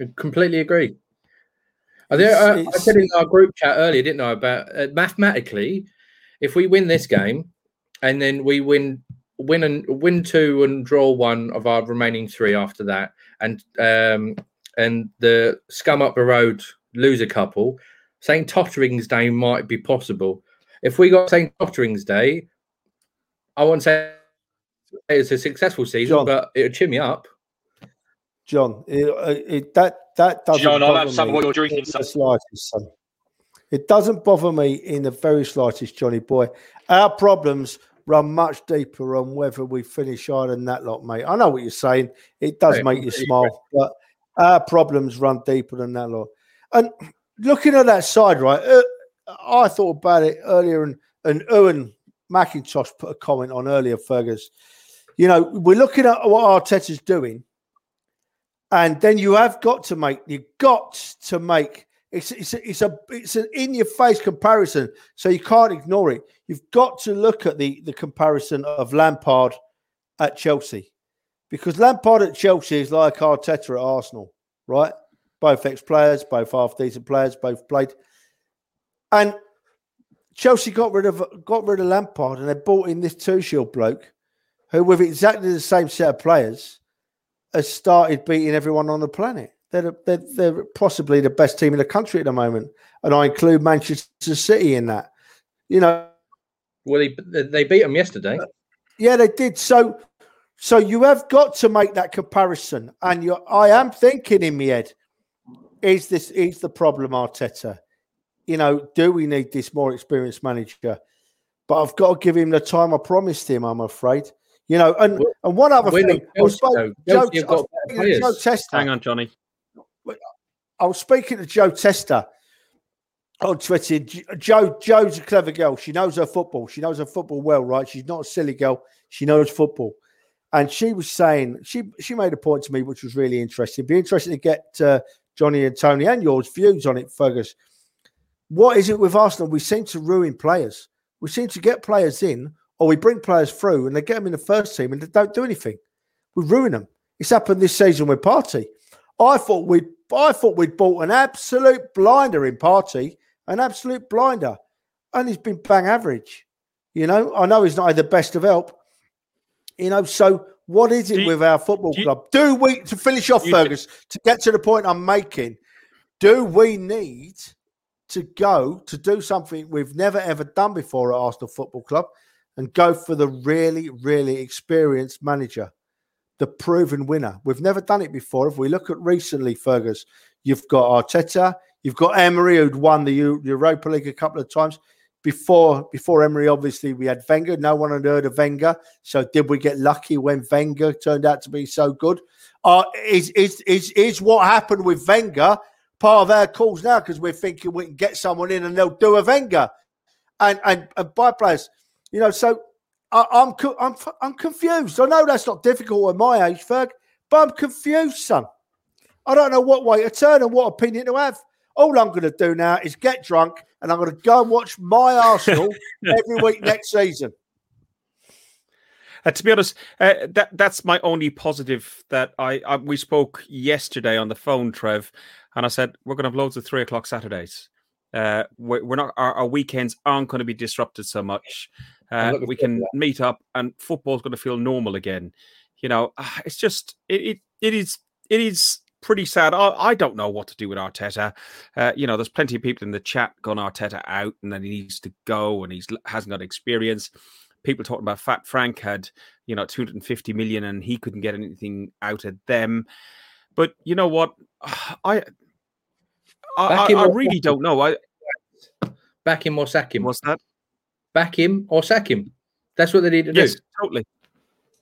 I completely agree. I, think, It's- I, I said in our group chat earlier, didn't I? About uh, mathematically, if we win this game and then we win, win and win two and draw one of our remaining three after that, and um, and the scum up the road lose a couple, St Tottering's Day might be possible. If we got St Tottering's Day, I won't say it's a successful season, John. but it'll cheer me up. John, it, uh, it, that that doesn't John, I'll have bother some of me what you're drinking, in the slightest, son. It doesn't bother me in the very slightest, Johnny boy. Our problems run much deeper on whether we finish higher than that lot, mate. I know what you're saying. It does yeah, make you smile, but our problems run deeper than that lot. And looking at that side, right, uh, I thought about it earlier, and, and Owen McIntosh put a comment on earlier, Fergus. You know, we're looking at what Arteta's doing, and then you have got to make, you've got to make it's it's a, it's a it's an in your face comparison, so you can't ignore it. You've got to look at the the comparison of Lampard at Chelsea, because Lampard at Chelsea is like Arteta at Arsenal, right? Both ex players, both half decent players, both played, and Chelsea got rid of got rid of Lampard, and they bought in this Tuchel bloke, who with exactly the same set of players, has started beating everyone on the planet. They're, they're, they're possibly the best team in the country at the moment, and I include Manchester City in that. You know, well, they they beat them yesterday. Yeah, they did. So, so you have got to make that comparison, and you I am thinking in my head, is this is the problem, Arteta? You know, do we need this more experienced manager? But I've got to give him the time I promised him. I'm afraid. You know, and, and one other thing, spoke, Joe, Joe, Joe Testa. Hang on, Johnny. I was speaking to Joe Tester on Twitter. Joe, Joe's a clever girl. She knows her football. She knows her football well, right? She's not a silly girl. She knows football. And she was saying, she she made a point to me, which was really interesting. Be interesting to get uh, Johnny and Tony and yours views on it, Fergus. What is it with Arsenal? We seem to ruin players. We seem to get players in, or we bring players through, and they get them in the first team, and they don't do anything. We ruin them. It's happened this season with Partey. I thought we'd I thought we'd bought an absolute blinder in Partey, an absolute blinder, and he's been bang average. You know, I know he's not the best of help. You know, so what is it you, with our football do club? Do we to finish off, Fergus? To get to the point I'm making, do we need to go to do something we've never ever done before at Arsenal Football Club and go for the really, really experienced manager? the proven winner. We've never done it before. If we look at recently, Fergus, you've got Arteta, you've got Emery, who'd won the Europa League a couple of times. Before before Emery, obviously, we had Wenger. No one had heard of Wenger. So did we get lucky when Wenger turned out to be so good? Uh, is, is, is, is what happened with Wenger part of our calls now because we're thinking we can get someone in and they'll do a Wenger and, and, and buy players. You know, so I, am I'm, I'm I'm confused. I know that's not difficult at my age, Ferg, but I'm confused, son. I don't know what way to turn and what opinion to have. All I'm going to do now is get drunk and I'm going to go and watch my Arsenal every week next season. Uh, to be honest, uh, that that's my only positive. That I, I, we spoke yesterday on the phone, Trev, and I said we're going to have loads of three o'clock Saturdays. Uh, we're, we're not our, our, weekends aren't going to be disrupted so much. Uh, we can meet up, and football's going to feel normal again. You know, ah, it's just it it, it is it is pretty sad. I, I don't know what to do with Arteta. Uh, you know, there's plenty of people in the chat gone Arteta out, and then he needs to go, and he's hasn't got experience. People talking about Fat Frank had you know 250 million, and he couldn't get anything out of them. But you know what, I I, I, I really don't know. I back him or sack him. What's that? back him or sack him. That's what they need to yes, do. Totally,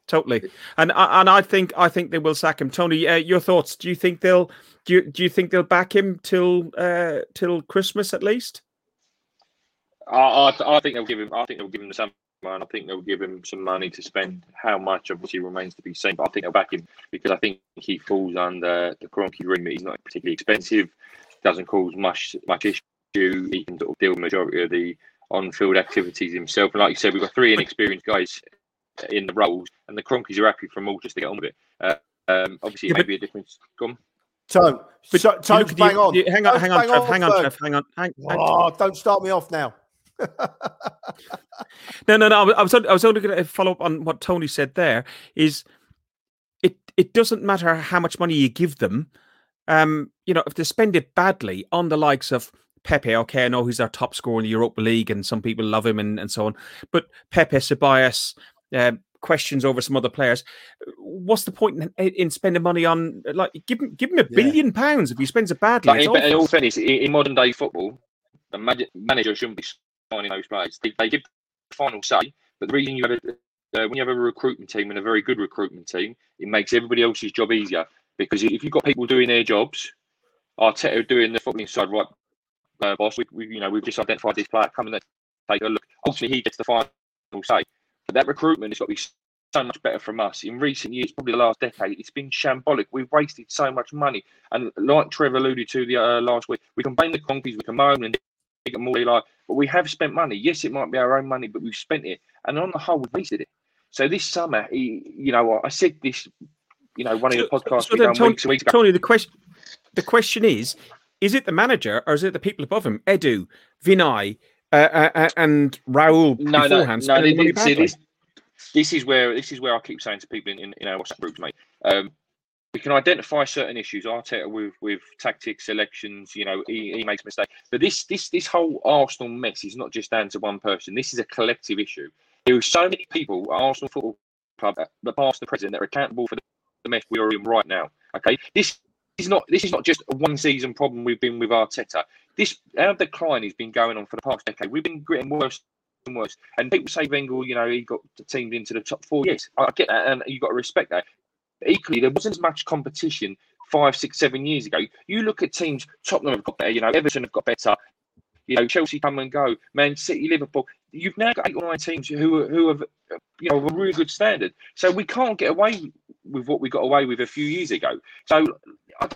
totally. And and I think I think they will sack him. Tony, uh, your thoughts? Do you think they'll do you, do you think they'll back him till uh, till Christmas at least? I, I, I think they'll give him. I think they'll give him the summer, and I think they'll give him some money to spend. How much obviously remains to be seen, but I think they'll back him because I think he falls under the Kroenke remit. He's not particularly expensive, doesn't cause much much issue. He can sort of deal with majority of the on-field activities himself. And like you said, we've got three inexperienced guys in the roles, and the Kroenkes are happy from all just to get on with it. Uh, um, obviously, yeah, it may be a difference. Come. Tone, but so, Tone's bang on. You, hang on, hang on, Trev, hang on, Trev, hang on, hang, hang Oh, don't start me off now. no, no, no. I was, I was only going to follow up on what Tony said. There is, it it doesn't matter how much money you give them. Um, you know, if they spend it badly on the likes of Pepe, okay, I know he's our top scorer in the Europa League, and some people love him and, and so on. But Pepe, Ceballos, uh, questions over some other players. What's the point in, in, spending money on like give him give him a billion pounds if he spends it badly? Like, in, in all fairness, in modern day football, the manager shouldn't be signing those players. They, they give the final say, but the reason you have a uh, when you have a recruitment team and a very good recruitment team, it makes everybody else's job easier. Because if you've got people doing their jobs, Arteta doing the fucking side, right, uh, boss, we, we, you know, we've just identified this player, come and take a look. Ultimately, he gets the final say. But that recruitment has got to be so much better from us. In recent years, probably the last decade, it's been shambolic. We've wasted so much money. And like Trevor alluded to the uh, last week, we can blame the Kroenkes, we can moan and dig them all like, but we have spent money. Yes, it might be our own money, but we've spent it. And on the whole, we've wasted it. So this summer, he, you know, I said this, you know, one of the podcasts so, then, Tony, weeks. Tony, the question, the question is, is it the manager or is it the people above him? Edu, Vinai, uh, uh, uh and Raul no, beforehand. No, no, no see, this, this is where this is where I keep saying to people in, in, in our WhatsApp groups, mate. Um, we can identify certain issues. Arteta with with tactics, selections, you know, he, he makes mistakes. But this this this whole Arsenal mess is not just down to one person. This is a collective issue. There are so many people at Arsenal Football Club, the past, the present, that are accountable for the mess we are in right now. Okay, this is not this is not just a one season problem we've been with Arteta. This our decline has been going on for the past decade. We've been getting worse and worse. And people say Wenger, you know, he got teamed into the top four. Yes, I get that, and you've got to respect that. But equally, there wasn't as much competition five, six, seven years ago. You look at teams, Tottenham have got better, you know, Everton have got better, you know, Chelsea come and go, Man City, Liverpool. You've now got eight or nine teams who who have, you know, a really good standard. So we can't get away with what we got away with a few years ago. So I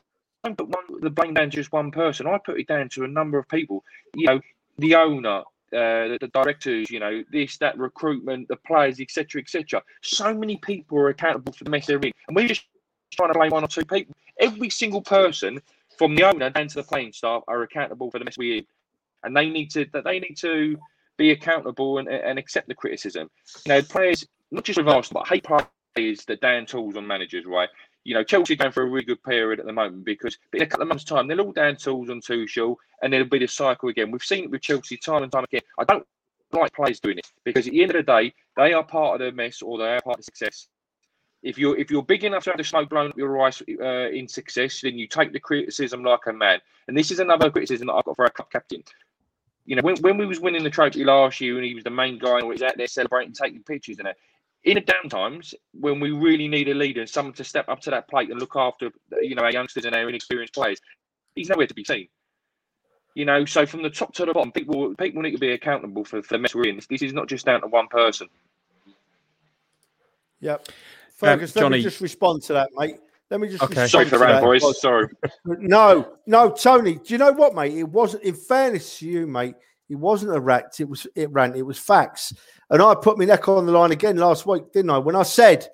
don't put one, the blame down to just one person. I put it down to a number of people. You know, the owner, uh, the, the, directors, you know, this, that, recruitment, the players, etc., etc. So many people are accountable for the mess they're in, and we're just trying to blame one or two people. Every single person, from the owner down to the playing staff, are accountable for the mess we're in, and they need to that they need to be accountable and, and accept the criticism. You know, players, not just with Arsenal, but hate players that down tools on managers, right? you know, Chelsea going for a really good period at the moment because in a couple of months' time, they'll all down tools on Tuchel and there'll be the cycle again. We've seen it with Chelsea time and time again. I don't like players doing it because at the end of the day, they are part of the mess or they are part of success. If you're if you're big enough to have the smoke blown up your eyes uh, in success, then you take the criticism like a man. And this is another criticism that I've got for our club captain. You know, when, when we was winning the trophy last year and he was the main guy and he was out there celebrating, taking pictures and that, in the down times when we really need a leader and someone to step up to that plate and look after you know our youngsters and our inexperienced players, he's nowhere to be seen. You know, so from the top to the bottom, people people need to be accountable for, for the mess we're in. This, this is not just down to one person. Yep. Fergus, um, Johnny... let me just respond to that, mate. Let me just okay. Sorry for that, boys. Oh, sorry. No, no, Tony. Do you know what, mate? It wasn't. In fairness to you, mate, it wasn't a rant. It was it ran. It was facts. And I put my neck on the line again last week, didn't I? When I said,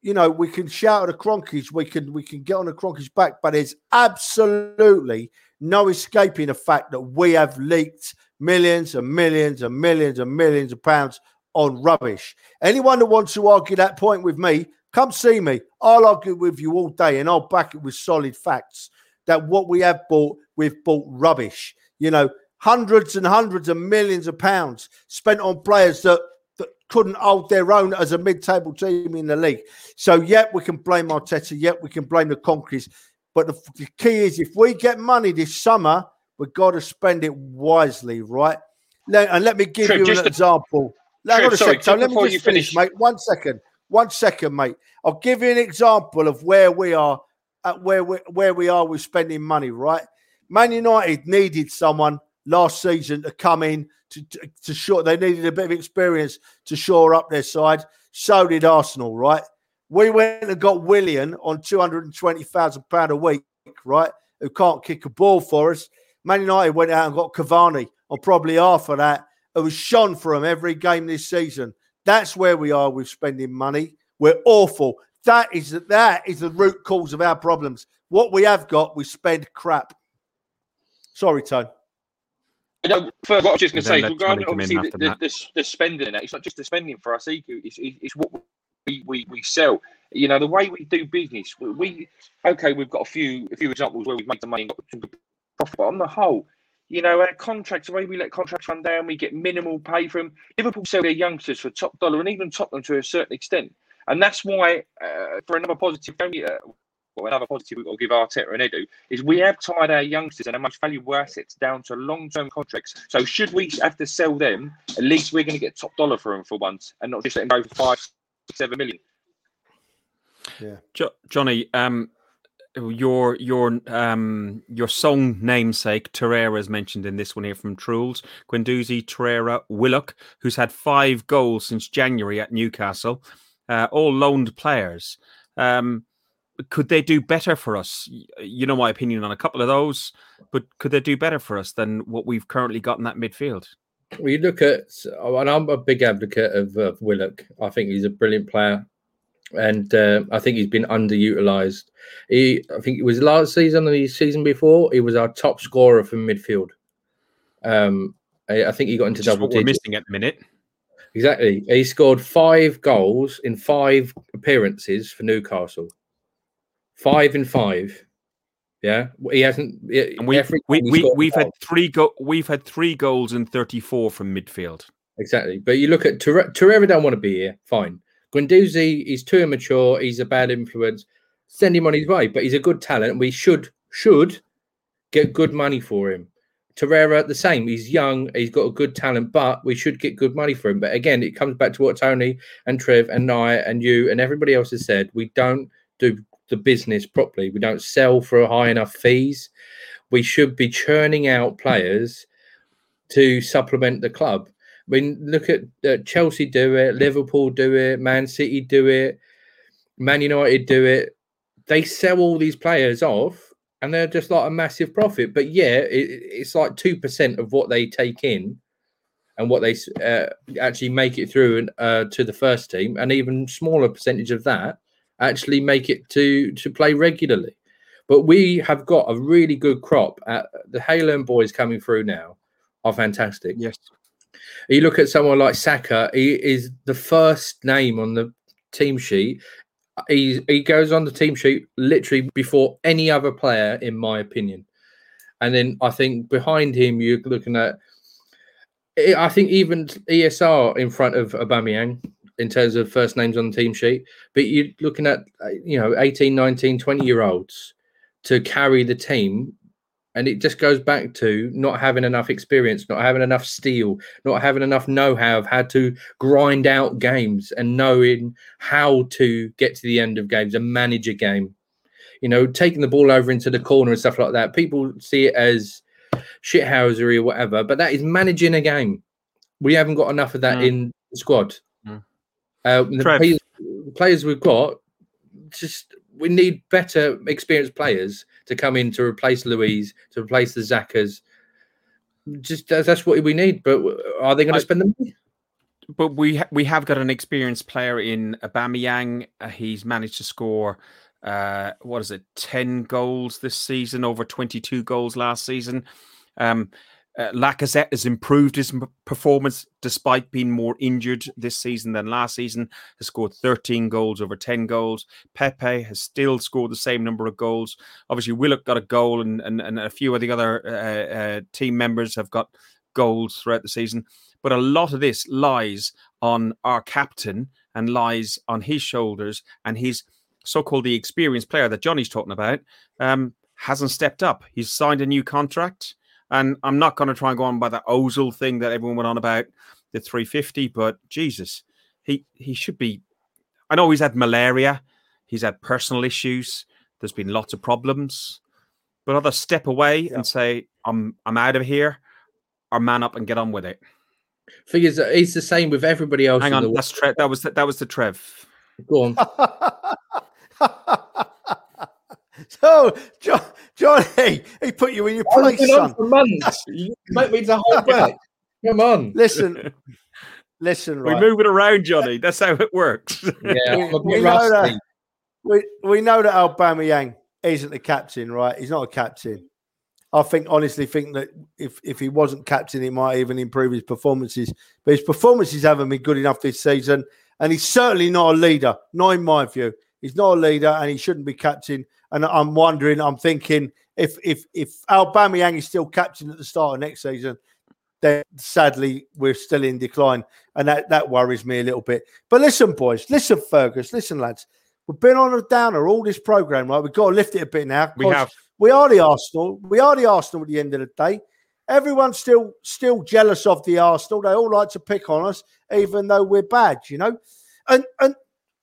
you know, we can shout at the Kroenkes, we can we can get on the Kroenkes back, but there's absolutely no escaping the fact that we have leaked millions and millions and millions and millions of pounds on rubbish. Anyone that wants to argue that point with me, come see me. I'll argue with you all day and I'll back it with solid facts that what we have bought, we've bought rubbish. You know, hundreds and hundreds of millions of pounds spent on players that, that couldn't hold their own as a mid-table team in the league. So, yet we can blame Arteta, yet we can blame the Kroenkes. But the, the key is if we get money this summer, we've got to spend it wisely, right? Let, and let me give you an example. Trip, sorry, sec, so let me just finish, finish, mate. One second. One second, mate. I'll give you an example of where we are at where we, where we are with spending money, right? Man United needed someone last season to come in to, to, to shore. They needed a bit of experience to shore up their side. So did Arsenal, right? We went and got Willian on two hundred and twenty thousand pound a week, right? Who can't kick a ball for us. Man United went out and got Cavani on probably half of that. It was shone for him every game this season. That's where we are with spending money. We're awful. That is that is the root cause of our problems. What we have got, we spend crap. Sorry, Tone. No, uh, first, what I was just going to say, regarding obviously the, the, the, the, spending in it, it's not just the spending for us, EQ, it's, it's what we, we, we sell. You know, the way we do business, we, we okay, we've got a few a few examples where we've made the money and got some profit, but on the whole, you know, our contracts, the way we let contracts run down, we get minimal pay from Liverpool sell their youngsters for top dollar and even top them to a certain extent. And that's why, uh, for another positive, uh, well, another positive we've got to give Arteta and Edu is we have tied our youngsters and our most valuable assets down to long-term contracts. So should we have to sell them, at least we're going to get top dollar for them for once, and not just let them go for five, six, seven million. Yeah, jo- Johnny. Um, your your um your song namesake Torreira is mentioned in this one here from Truls Guendouzi Torreira Willock, who's had five goals since January at Newcastle, uh, all loaned players. Um, could they do better for us? You know my opinion on a couple of those, but could they do better for us than what we've currently got in that midfield? You look at, and I'm a big advocate of Willock. I think he's a brilliant player, and uh, I think he's been underutilized. He, I think it was last season and the season before, he was our top scorer from midfield. Um, I, I think he got into double digits. We're missing at the minute. Exactly. He scored five goals in five appearances for Newcastle. Five and five. Yeah, he hasn't. And we, we, we, we've had three go, We've had three goals in thirty-four from midfield. Exactly, but you look at Torreira. Don't want to be here. Fine. Guendouzi, he's too immature. He's a bad influence. Send him on his way. But he's a good talent. We should should get good money for him. Torreira, the same. He's young. He's got a good talent, but we should get good money for him. But again, it comes back to what Tony and Trev and I and you and everybody else has said. We don't do the business properly. We don't sell for high enough fees. We should be churning out players to supplement the club. I mean, look at uh, Chelsea do it, Liverpool do it, Man City do it, Man United do it. They sell all these players off, and they're just like a massive profit. But yeah, it, it's like two percent of what they take in, and what they uh, actually make it through uh, to the first team, and even smaller percentage of that actually make it to to play regularly. But we have got a really good crop. At, the Hale End boys coming through now are fantastic. Yes. You look at someone like Saka, he is the first name on the team sheet. He he goes on the team sheet literally before any other player, in my opinion. And then I think behind him, you're looking at. I think even ESR in front of Aubameyang in terms of first names on the team sheet, but you're looking at, uh, you know, 18, 19, 20 year olds to carry the team. And it just goes back to not having enough experience, not having enough steel, not having enough know how of how to grind out games and knowing how to get to the end of games and manage a game. You know, taking the ball over into the corner and stuff like that. People see it as shithousery or whatever, but that is managing a game. We haven't got enough of that mm. in the squad. Uh, the players, players, we've got, just we need better experienced players to come in to replace Luiz, to replace the Xhakas. Just that's what we need. But are they going to spend the money? But we ha- we have got an experienced player in Aubameyang. Uh, he's managed to score uh, what is it, ten goals this season, over twenty two goals last season. Um, uh, Lacazette has improved his performance despite being more injured this season than last season. Has scored 13 goals over 10 goals. Pepe has still scored the same number of goals. Obviously, Willock got a goal, and and, and a few of the other uh, uh, team members have got goals throughout the season. But a lot of this lies on our captain and lies on his shoulders, and his so-called the experienced player that Johnny's talking about um, hasn't stepped up. He's signed a new contract. And I'm not going to try and go on by that Ozil thing that everyone went on about the 350, but Jesus, he he should be. I know he's had malaria, he's had personal issues. There's been lots of problems, but either step away yeah. and say, "I'm I'm out of here," or man up and get on with it. Figures it's the same with everybody else. Hang on, that's Trev. That was the, that was the Trev. Go on. so, John, Johnny, he put you in your place, been son. For months. You make me to hold back. Come on. Listen, listen. Right. We move it around, Johnny. That's how it works. Yeah, we, we know that, we, we know that Aubameyang isn't the captain, right? He's not a captain. I think honestly think that if if he wasn't captain, he might even improve his performances. But his performances haven't been good enough this season, and he's certainly not a leader. Not in my view. He's not a leader, and he shouldn't be captain. And I'm wondering, I'm thinking if if if Aubameyang is still captain at the start of next season, then sadly we're still in decline, and that that worries me a little bit. But listen, boys, listen, Fergus, listen, lads. We've been on a downer all this program, right? We've got to lift it a bit now. We have. We are the Arsenal. We are the Arsenal at the end of the day. Everyone's still still jealous of the Arsenal. They all like to pick on us, even though we're bad, you know. And and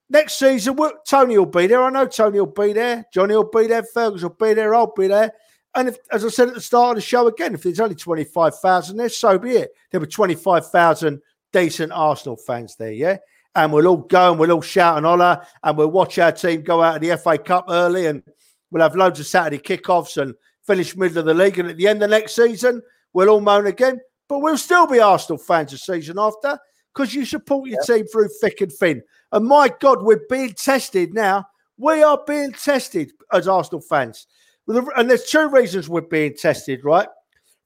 next season, Tony will be there. I know Tony will be there. Johnny will be there. Fergus will be there. I'll be there. And if, as I said at the start of the show again, if there's only 25,000 there, so be it. There were 25,000 decent Arsenal fans there, yeah? And we'll all go and we'll all shout and holler and we'll watch our team go out of the FA Cup early and we'll have loads of Saturday kickoffs and finish middle of the league. And at the end of next season, we'll all moan again. But we'll still be Arsenal fans the season after because you support your team through thick and thin. And my God, we're being tested now. We are being tested as Arsenal fans. And there's two reasons we're being tested, right?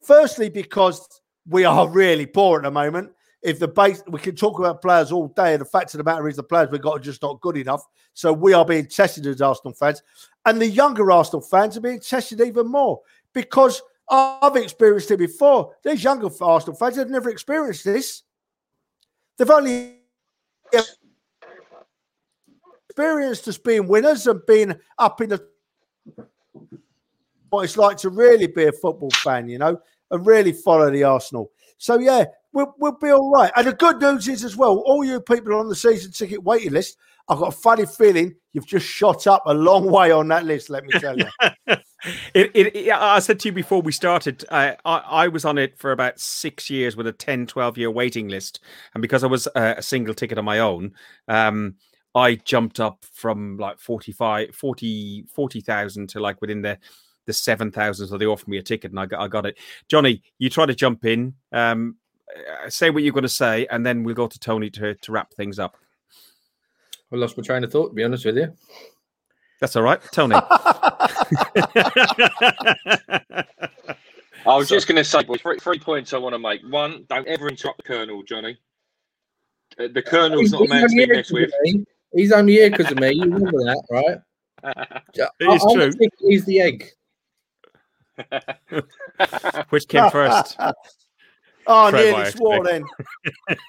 Firstly, because we are really poor at the moment. If the base, we can talk about players all day. The fact of the matter is, the players we've got are just not good enough. So we are being tested as Arsenal fans. And the younger Arsenal fans are being tested even more because I've experienced it before. These younger Arsenal fans have never experienced this. They've only experienced us being winners and being up in the what it's like to really be a football fan, you know, and really follow the Arsenal. So yeah, we'll, we'll be all right. And the good news is as well, all you people on the season ticket waiting list, I've got a funny feeling you've just shot up a long way on that list. Let me tell you. it, it, it, I said to you before we started, I, I was on it for about six years with a 10, 12 year waiting list. And because I was a, a single ticket on my own, um, I jumped up from like 45, 40, 40,000 to like within the the 7,000. So they offered me a ticket and I got, I got it. Johnny, you try to jump in, um, uh, say what you're going to say, and then we'll go to Tony to, to wrap things up. I lost my train of thought, to be honest with you. That's all right. Tony. I was so, just going to say, boys, three, three, points I want to make. One, don't ever interrupt the Colonel, Johnny. Uh, the Colonel's not a man to be messed with. He's only here because of me. You remember that, right? it is I, true. he's the egg. Which came first? Oh, nearly swore then.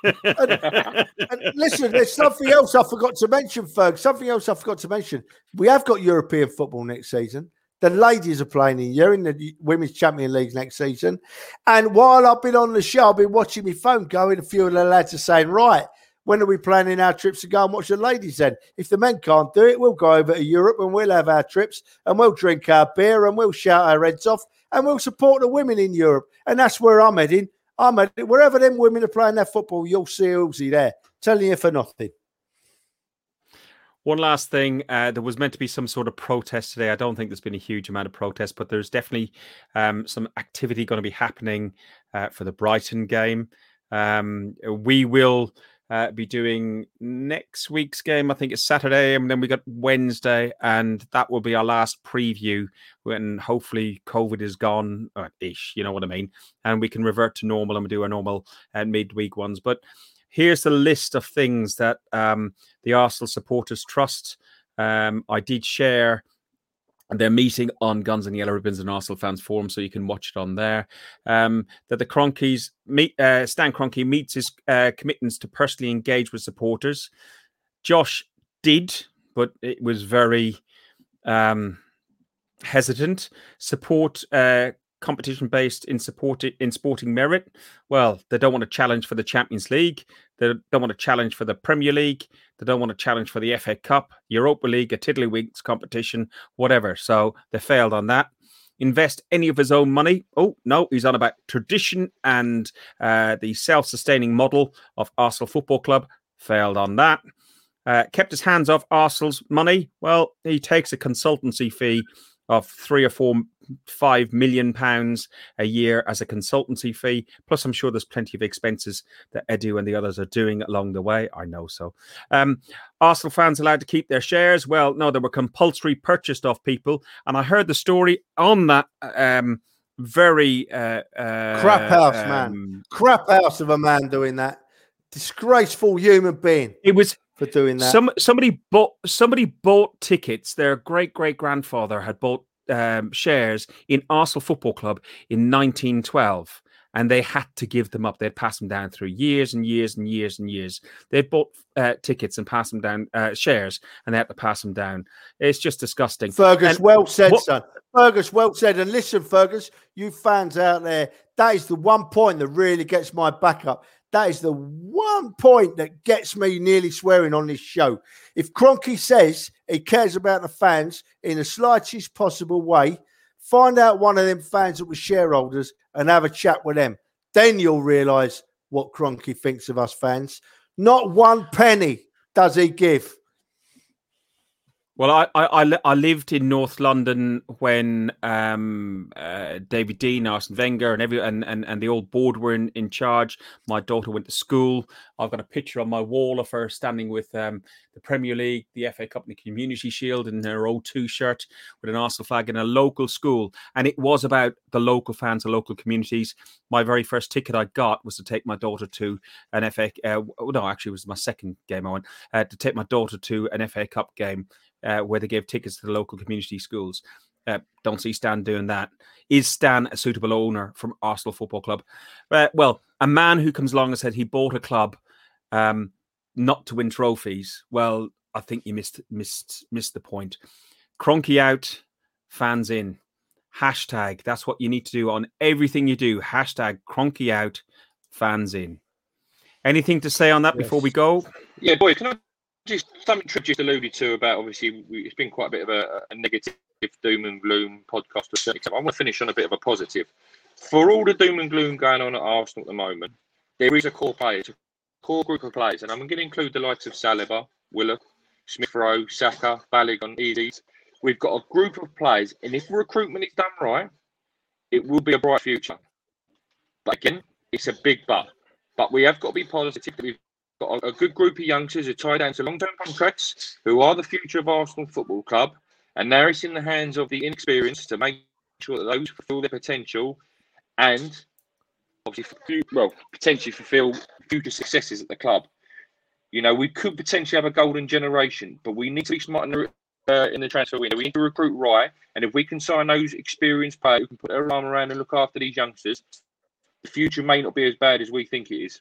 and, and listen, there's something else I forgot to mention, Ferg. Something else I forgot to mention. We have got European football next season. The ladies are playing in You're in the Women's Champion League next season. And while I've been on the show, I've been watching my phone going. A few of the lads are saying, right, when are we planning our trips to go and watch the ladies then? If the men can't do it, we'll go over to Europe and we'll have our trips and we'll drink our beer and we'll shout our heads off and we'll support the women in Europe. And that's where I'm heading. I'm heading. Wherever them women are playing their football, you'll see Uzi there. Telling you for nothing. One last thing, uh, there was meant to be some sort of protest today. I don't think there's been a huge amount of protest, but there's definitely um, some activity going to be happening uh, for the Brighton game. Um, we will uh, be doing next week's game. I think it's Saturday, and then we got Wednesday, and that will be our last preview when hopefully COVID is gone, uh, ish. You know what I mean? And we can revert to normal and we do our normal uh, midweek ones. But here's the list of things that um, the Arsenal Supporters Trust. Um, I did share their meeting on Guns and Yellow Ribbons and Arsenal Fans Forum, so you can watch it on there. Um, that the Kroenkes meet uh, Stan Kroenke meets his uh, commitments to personally engage with supporters. Josh did, but it was very um, hesitant. Support uh, competition based in support in sporting merit. Well, they don't want to challenge for the Champions League. They don't want to challenge for the Premier League. They don't want to challenge for the FA Cup, Europa League, a tiddlywinks competition, whatever. So they failed on that. Invest any of his own money. Oh, no, he's on about tradition and uh, the self sustaining model of Arsenal Football Club. Failed on that. Uh, kept his hands off Arsenal's money. Well, he takes a consultancy fee of three or four five million pounds a year as a consultancy fee. Plus, I'm sure there's plenty of expenses that Edu and the others are doing along the way. I know so. Um, Arsenal fans allowed to keep their shares? Well, no, they were compulsory purchased off people, and I heard the story on that. Um, very uh, uh, crap house um, man, crap house of a man doing that. Disgraceful human being. It was for doing that. Some somebody bought somebody bought tickets. Their great great grandfather had bought um, shares in Arsenal Football Club in 1912. and they had to give them up. They'd pass them down through years and years and years and years. They bought uh, tickets and passed them down uh, shares, and they had to pass them down. It's just disgusting. Fergus, And well said, what- son. Fergus, well said. And listen, Fergus, you fans out there, that is the one point that really gets my back up. That is the one point that gets me nearly swearing on this show. If Kroenke says he cares about the fans in the slightest possible way, find out one of them fans that was shareholders and have a chat with them. Then you'll realise what Kroenke thinks of us fans. Not one penny does he give. Well, I, I I lived in North London when um, uh, David Dein, Arsene Wenger, and every and, and, and the old board were in, in charge. My daughter went to school. I've got a picture on my wall of her standing with um, the Premier League, the FA Cup, and the Community Shield in her O2 shirt with an Arsenal flag in a local school. And it was about the local fans, the local communities. My very first ticket I got was to take my daughter to an FA. Uh, no, actually, it was my second game I went uh, to take my daughter to an FA Cup game uh, where they gave tickets to the local community schools. Uh, don't see Stan doing that. Is Stan a suitable owner from Arsenal Football Club? Uh, well, a man who comes along and said he bought a club um, not to win trophies. Well, I think you missed missed missed the point. Kroenke out, fans in. Hashtag. That's what you need to do on everything you do. Hashtag Kroenke out, fans in. Anything to say on that before we go? Yeah, boy, can I just something Tripp just alluded to about obviously we, it's been quite a bit of a, a negative doom and gloom podcast to a. I want to finish on a bit of a positive. For all the doom and gloom going on at Arsenal at the moment, there is a core players, a core group of players, and I'm going to include the likes of Saliba, Willock, Smith Rowe, Saka, Balogun, Azeez. We've got a group of players, and if recruitment is done right, it will be a bright future. But again, it's a big but. But we have got to be positive that we've got a, good group of youngsters who are tied down to long-term contracts, who are the future of Arsenal Football Club, and now it's in the hands of the inexperienced to make sure that those fulfil their potential, and obviously, well, potentially fulfil future successes at the club. You know, we could potentially have a golden generation, but we need to be smart in the, uh, in the transfer window. We need to recruit right, and if we can sign those experienced players who can put their arm around and look after these youngsters, the future may not be as bad as we think it is.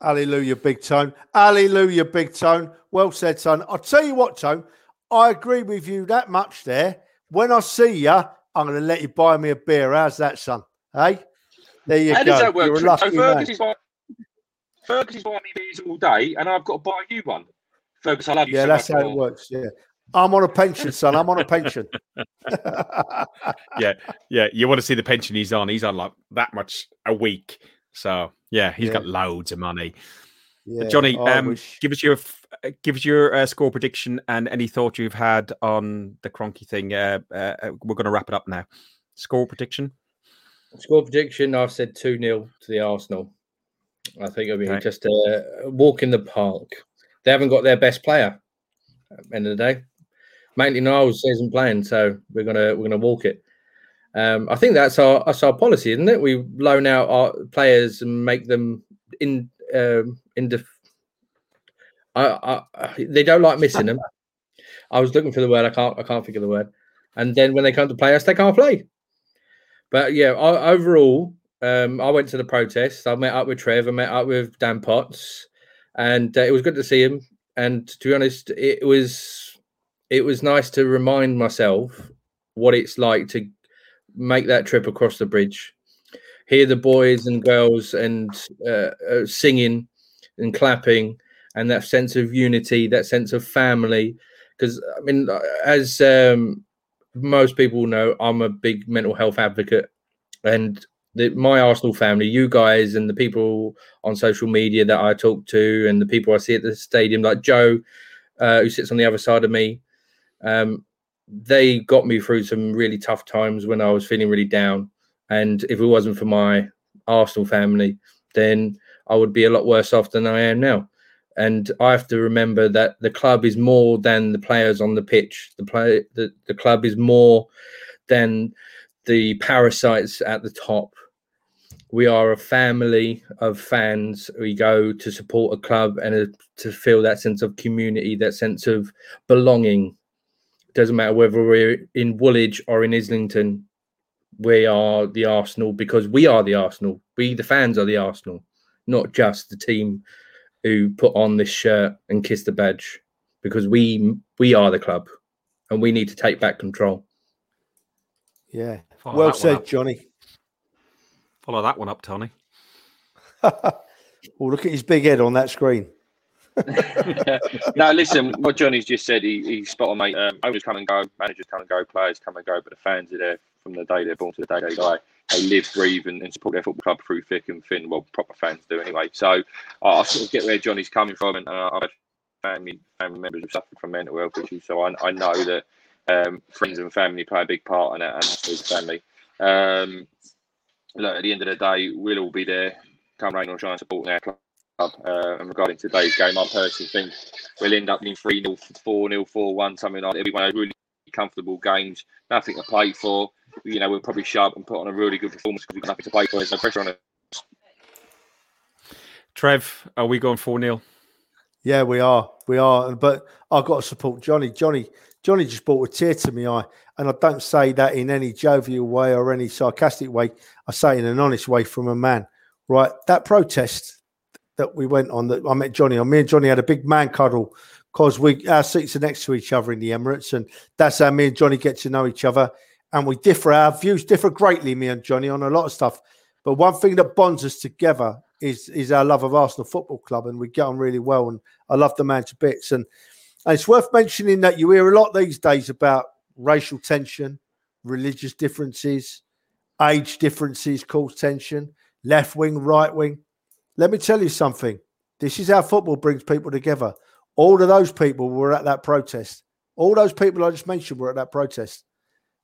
Hallelujah, big tone. Hallelujah, big tone. Well said, son. I'll tell you what, Tone, I agree with you that much there. When I see you, I'm going to let you buy me a beer. How's that, son? Hey? There you How go. does that work? You're a Tripp? So Fergus man. is, buy, Fergus is buying me beers all day, and I've got to buy you one. Fergus, I love you Yeah, so that's much how it works. Yeah. I'm on a pension, son. I'm on a pension. yeah, yeah. You want to see the pension he's on? He's on like that much a week. So yeah, he's got loads of money. Yeah, Johnny, I um, wish- give us your f- uh, give us your uh, score prediction and any thoughts you've had on the Kroenke thing. Uh, uh, uh, we're going to wrap it up now. Score prediction. Score prediction: I've said two 0 to the Arsenal. I think it'll be Okay. just a walk in the park. They haven't got their best player. At the end of the day, Maitland Niles isn't playing, so we're gonna we're gonna walk it. Um, I think that's our that's our policy, isn't it? We loan out our players and make them in um, in def- I, I, they don't like missing them. I was looking for the word. I can't. I can't think of the word. And then when they come to play us, they can't play. But yeah, I, overall, um, I went to the protest. I met up with Trev. I met up with Dan Potts, and uh, it was good to see him. And to be honest, it was it was nice to remind myself what it's like to make that trip across the bridge, hear the boys and girls and uh, uh, singing and clapping, and that sense of unity, that sense of family. Because I mean, as um, most people know, I'm a big mental health advocate, and the, my Arsenal family, you guys, and the people on social media that I talk to, and the people I see at the stadium, like Joe, uh, who sits on the other side of me, um, they got me through some really tough times when I was feeling really down. And if it wasn't for my Arsenal family, then I would be a lot worse off than I am now. And I have to remember that the club is more than the players on the pitch. The play, the, the club is more than the parasites at the top. We are a family of fans. We go to support a club and uh to feel that sense of community, that sense of belonging. Doesn't matter whether we're in Woolwich or in Islington. we are the Arsenal because we are the Arsenal. We, the fans, are the Arsenal, not just the team who put on this shirt and kiss the badge. Because we we are the club, and we need to take back control. Yeah, Follow well said, Johnny. Follow that one up, Tony. well, oh, look at his big head on that screen. now, listen, what Johnny's just said, he, he's spot on, mate. Um, owners come and go, managers come and go, players come and go, but the fans are there from the day they're born to the day they die. They live, breathe, and, and support their football club through thick and thin. Well, proper fans do anyway. So uh, I sort of get where Johnny's coming from, and uh, I've family family members who suffered from mental health issues, so I, I know that um, friends and family play a big part in it, and family. Um, look, at the end of the day, we'll all be there, come rain or shine, supporting our club uh, and regarding today's game, I personally think we'll end up winning 3 0, 4 0, 4 1, something like that. It'll be one of those really comfortable games, nothing to play for. You know, we'll probably show up and put on a really good performance because we've got nothing to play for. There's no pressure on it. Trev, are we going 4 0? Yeah, we are. We are. But I've got to support Johnny. Johnny Johnny just brought a tear to my eye. And I don't say that in any jovial way or any sarcastic way. I say in an honest way from a man, right? That protest that we went on that I met Johnny on. Me and Johnny had a big man cuddle because we our seats are next to each other in the Emirates, and that's how me and Johnny get to know each other. And we differ, our views differ greatly, me and Johnny, on a lot of stuff. But one thing that bonds us together is is our love of Arsenal Football Club, and we get on really well. And I love the man to bits. And, and it's worth mentioning that you hear a lot these days about racial tension, religious differences, age differences cause tension, left wing, right wing. Let me tell you something. This is how football brings people together. All of those people were at that protest. All those people I just mentioned were at that protest.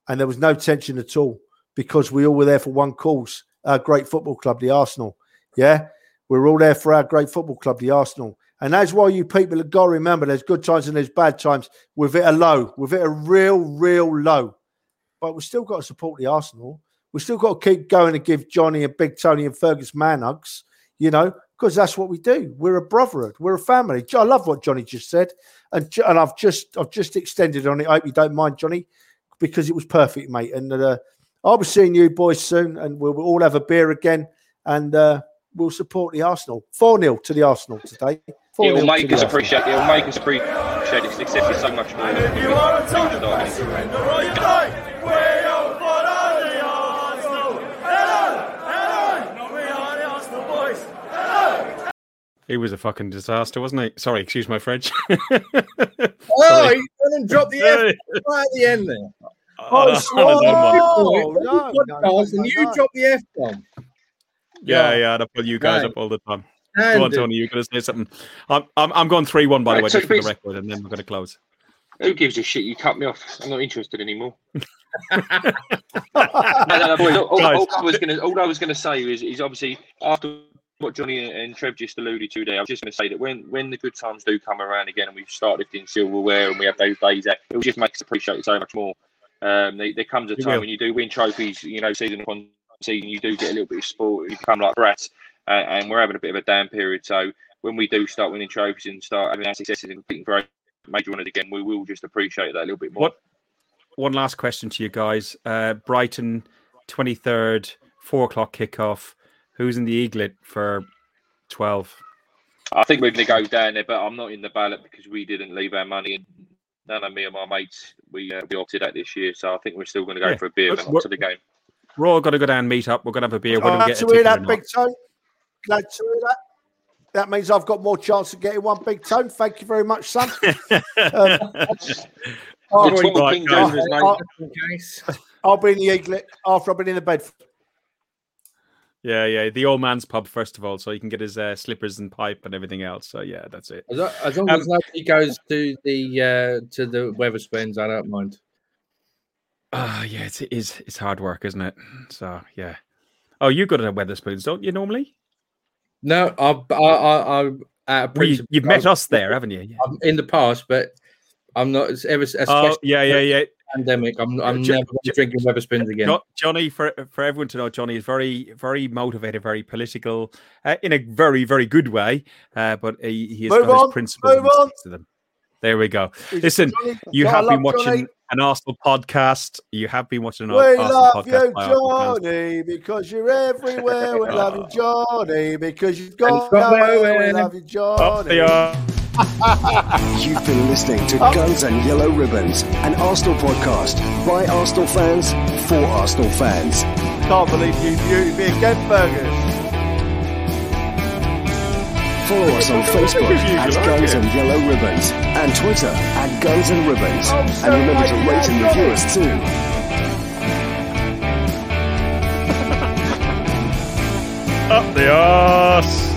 And there was no tension at all because we all were there for one cause our great football club, the Arsenal. Yeah. We're all there for our great football club, the Arsenal. And that's why you people have got to remember there's good times and there's bad times. With it a low, with it a real, real low. But we've still got to support the Arsenal. We've still got to keep going and give Johnny and Big Tony and Fergus man hugs you know, because that's what we do. We're a brotherhood. We're a family. I love what Johnny just said, and and I've just I've just extended on it. I hope you don't mind, Johnny, because it was perfect, mate. And uh, I'll be seeing you boys soon, and we'll, we'll all have a beer again, and uh, we'll support the Arsenal. Four 0 to the Arsenal today. It'll make us appreciate. It'll make us appreciate its success is so much more. He was a fucking disaster, wasn't he? Sorry, excuse my French. oh, he didn't drop the F right at the end there. Oh, oh, no, no, no, no, and you drop the F bomb. Yeah, yeah, I pull you guys right. up all the time. And Go on, Tony. You're going to say something. I'm, I'm, I'm going three one by right, the way, so just for the record, and then we're going to close. Who gives a shit? You cut me off. I'm not interested anymore. no, no, no, all, all, all, I was going to, all I was going to say is, is obviously after what Johnny and Trev just alluded to there, I was just going to say that when, when the good times do come around again and we start lifting silverware and we have those days there, it will just make us appreciate it so much more. Um, there, there comes a time when you do win trophies, you know, season upon season, you do get a little bit of sport, you become like brass, uh, and we're having a bit of a down period. So when we do start winning trophies and start having our successes and competing for major honours again, we will just appreciate that a little bit more. What, one last question to you guys. Uh, Brighton, 23rd, 4 o'clock kickoff. Who's in the eaglet for 12? I think we're going to go down there, but I'm not in the ballot because we didn't leave our money And None of me and my mates we uh, we opted out this year, so I think we're still going to go yeah. for a beer and to the game. We're all going to go down and meet up. We're going to have a beer. Glad to hear that, big tone. Glad to hear that. That means I've got more chance of getting one big tone. Thank you very much, son. um, I'll, right, I'll, I'll, be in the eaglet after I've been in the bed yeah, yeah. The old man's pub first of all, so he can get his uh, slippers and pipe and everything else. So yeah, that's it. As, as long um, as nobody goes to the uh, to the Wetherspoons, I don't mind. Ah, uh, yeah, it's, it is. It's hard work, isn't it? So yeah. Oh, you go to Wetherspoons, don't you normally? No, I, I, I, I well, you, have met us there, haven't you? Yeah. in the past, but I'm not ever. Oh, yeah, yeah, yeah pandemic. I'm, I'm never drinking Wetherspoons again. Johnny, for for everyone to know, Johnny is very, very motivated, very political, uh, in a very, very good way. Uh, but he, he has move got on, his principles. Move on. To them. There we go. Listen, Johnny- you have been watching Johnny. an Arsenal podcast. You have been watching an We Arsenal love podcast. you, by Arsenal fans. Johnny, because you're everywhere. We love you, Johnny, because you've And got from nowhere. We love you, Up Johnny. You've been listening to Guns and Yellow Ribbons, an Arsenal podcast by Arsenal fans for Arsenal fans. Can't believe you me again, Fergus. Follow us on Facebook at Guns and Yellow Ribbons and Twitter at Guns and Ribbons. And remember to rate and review us too. Up the arse.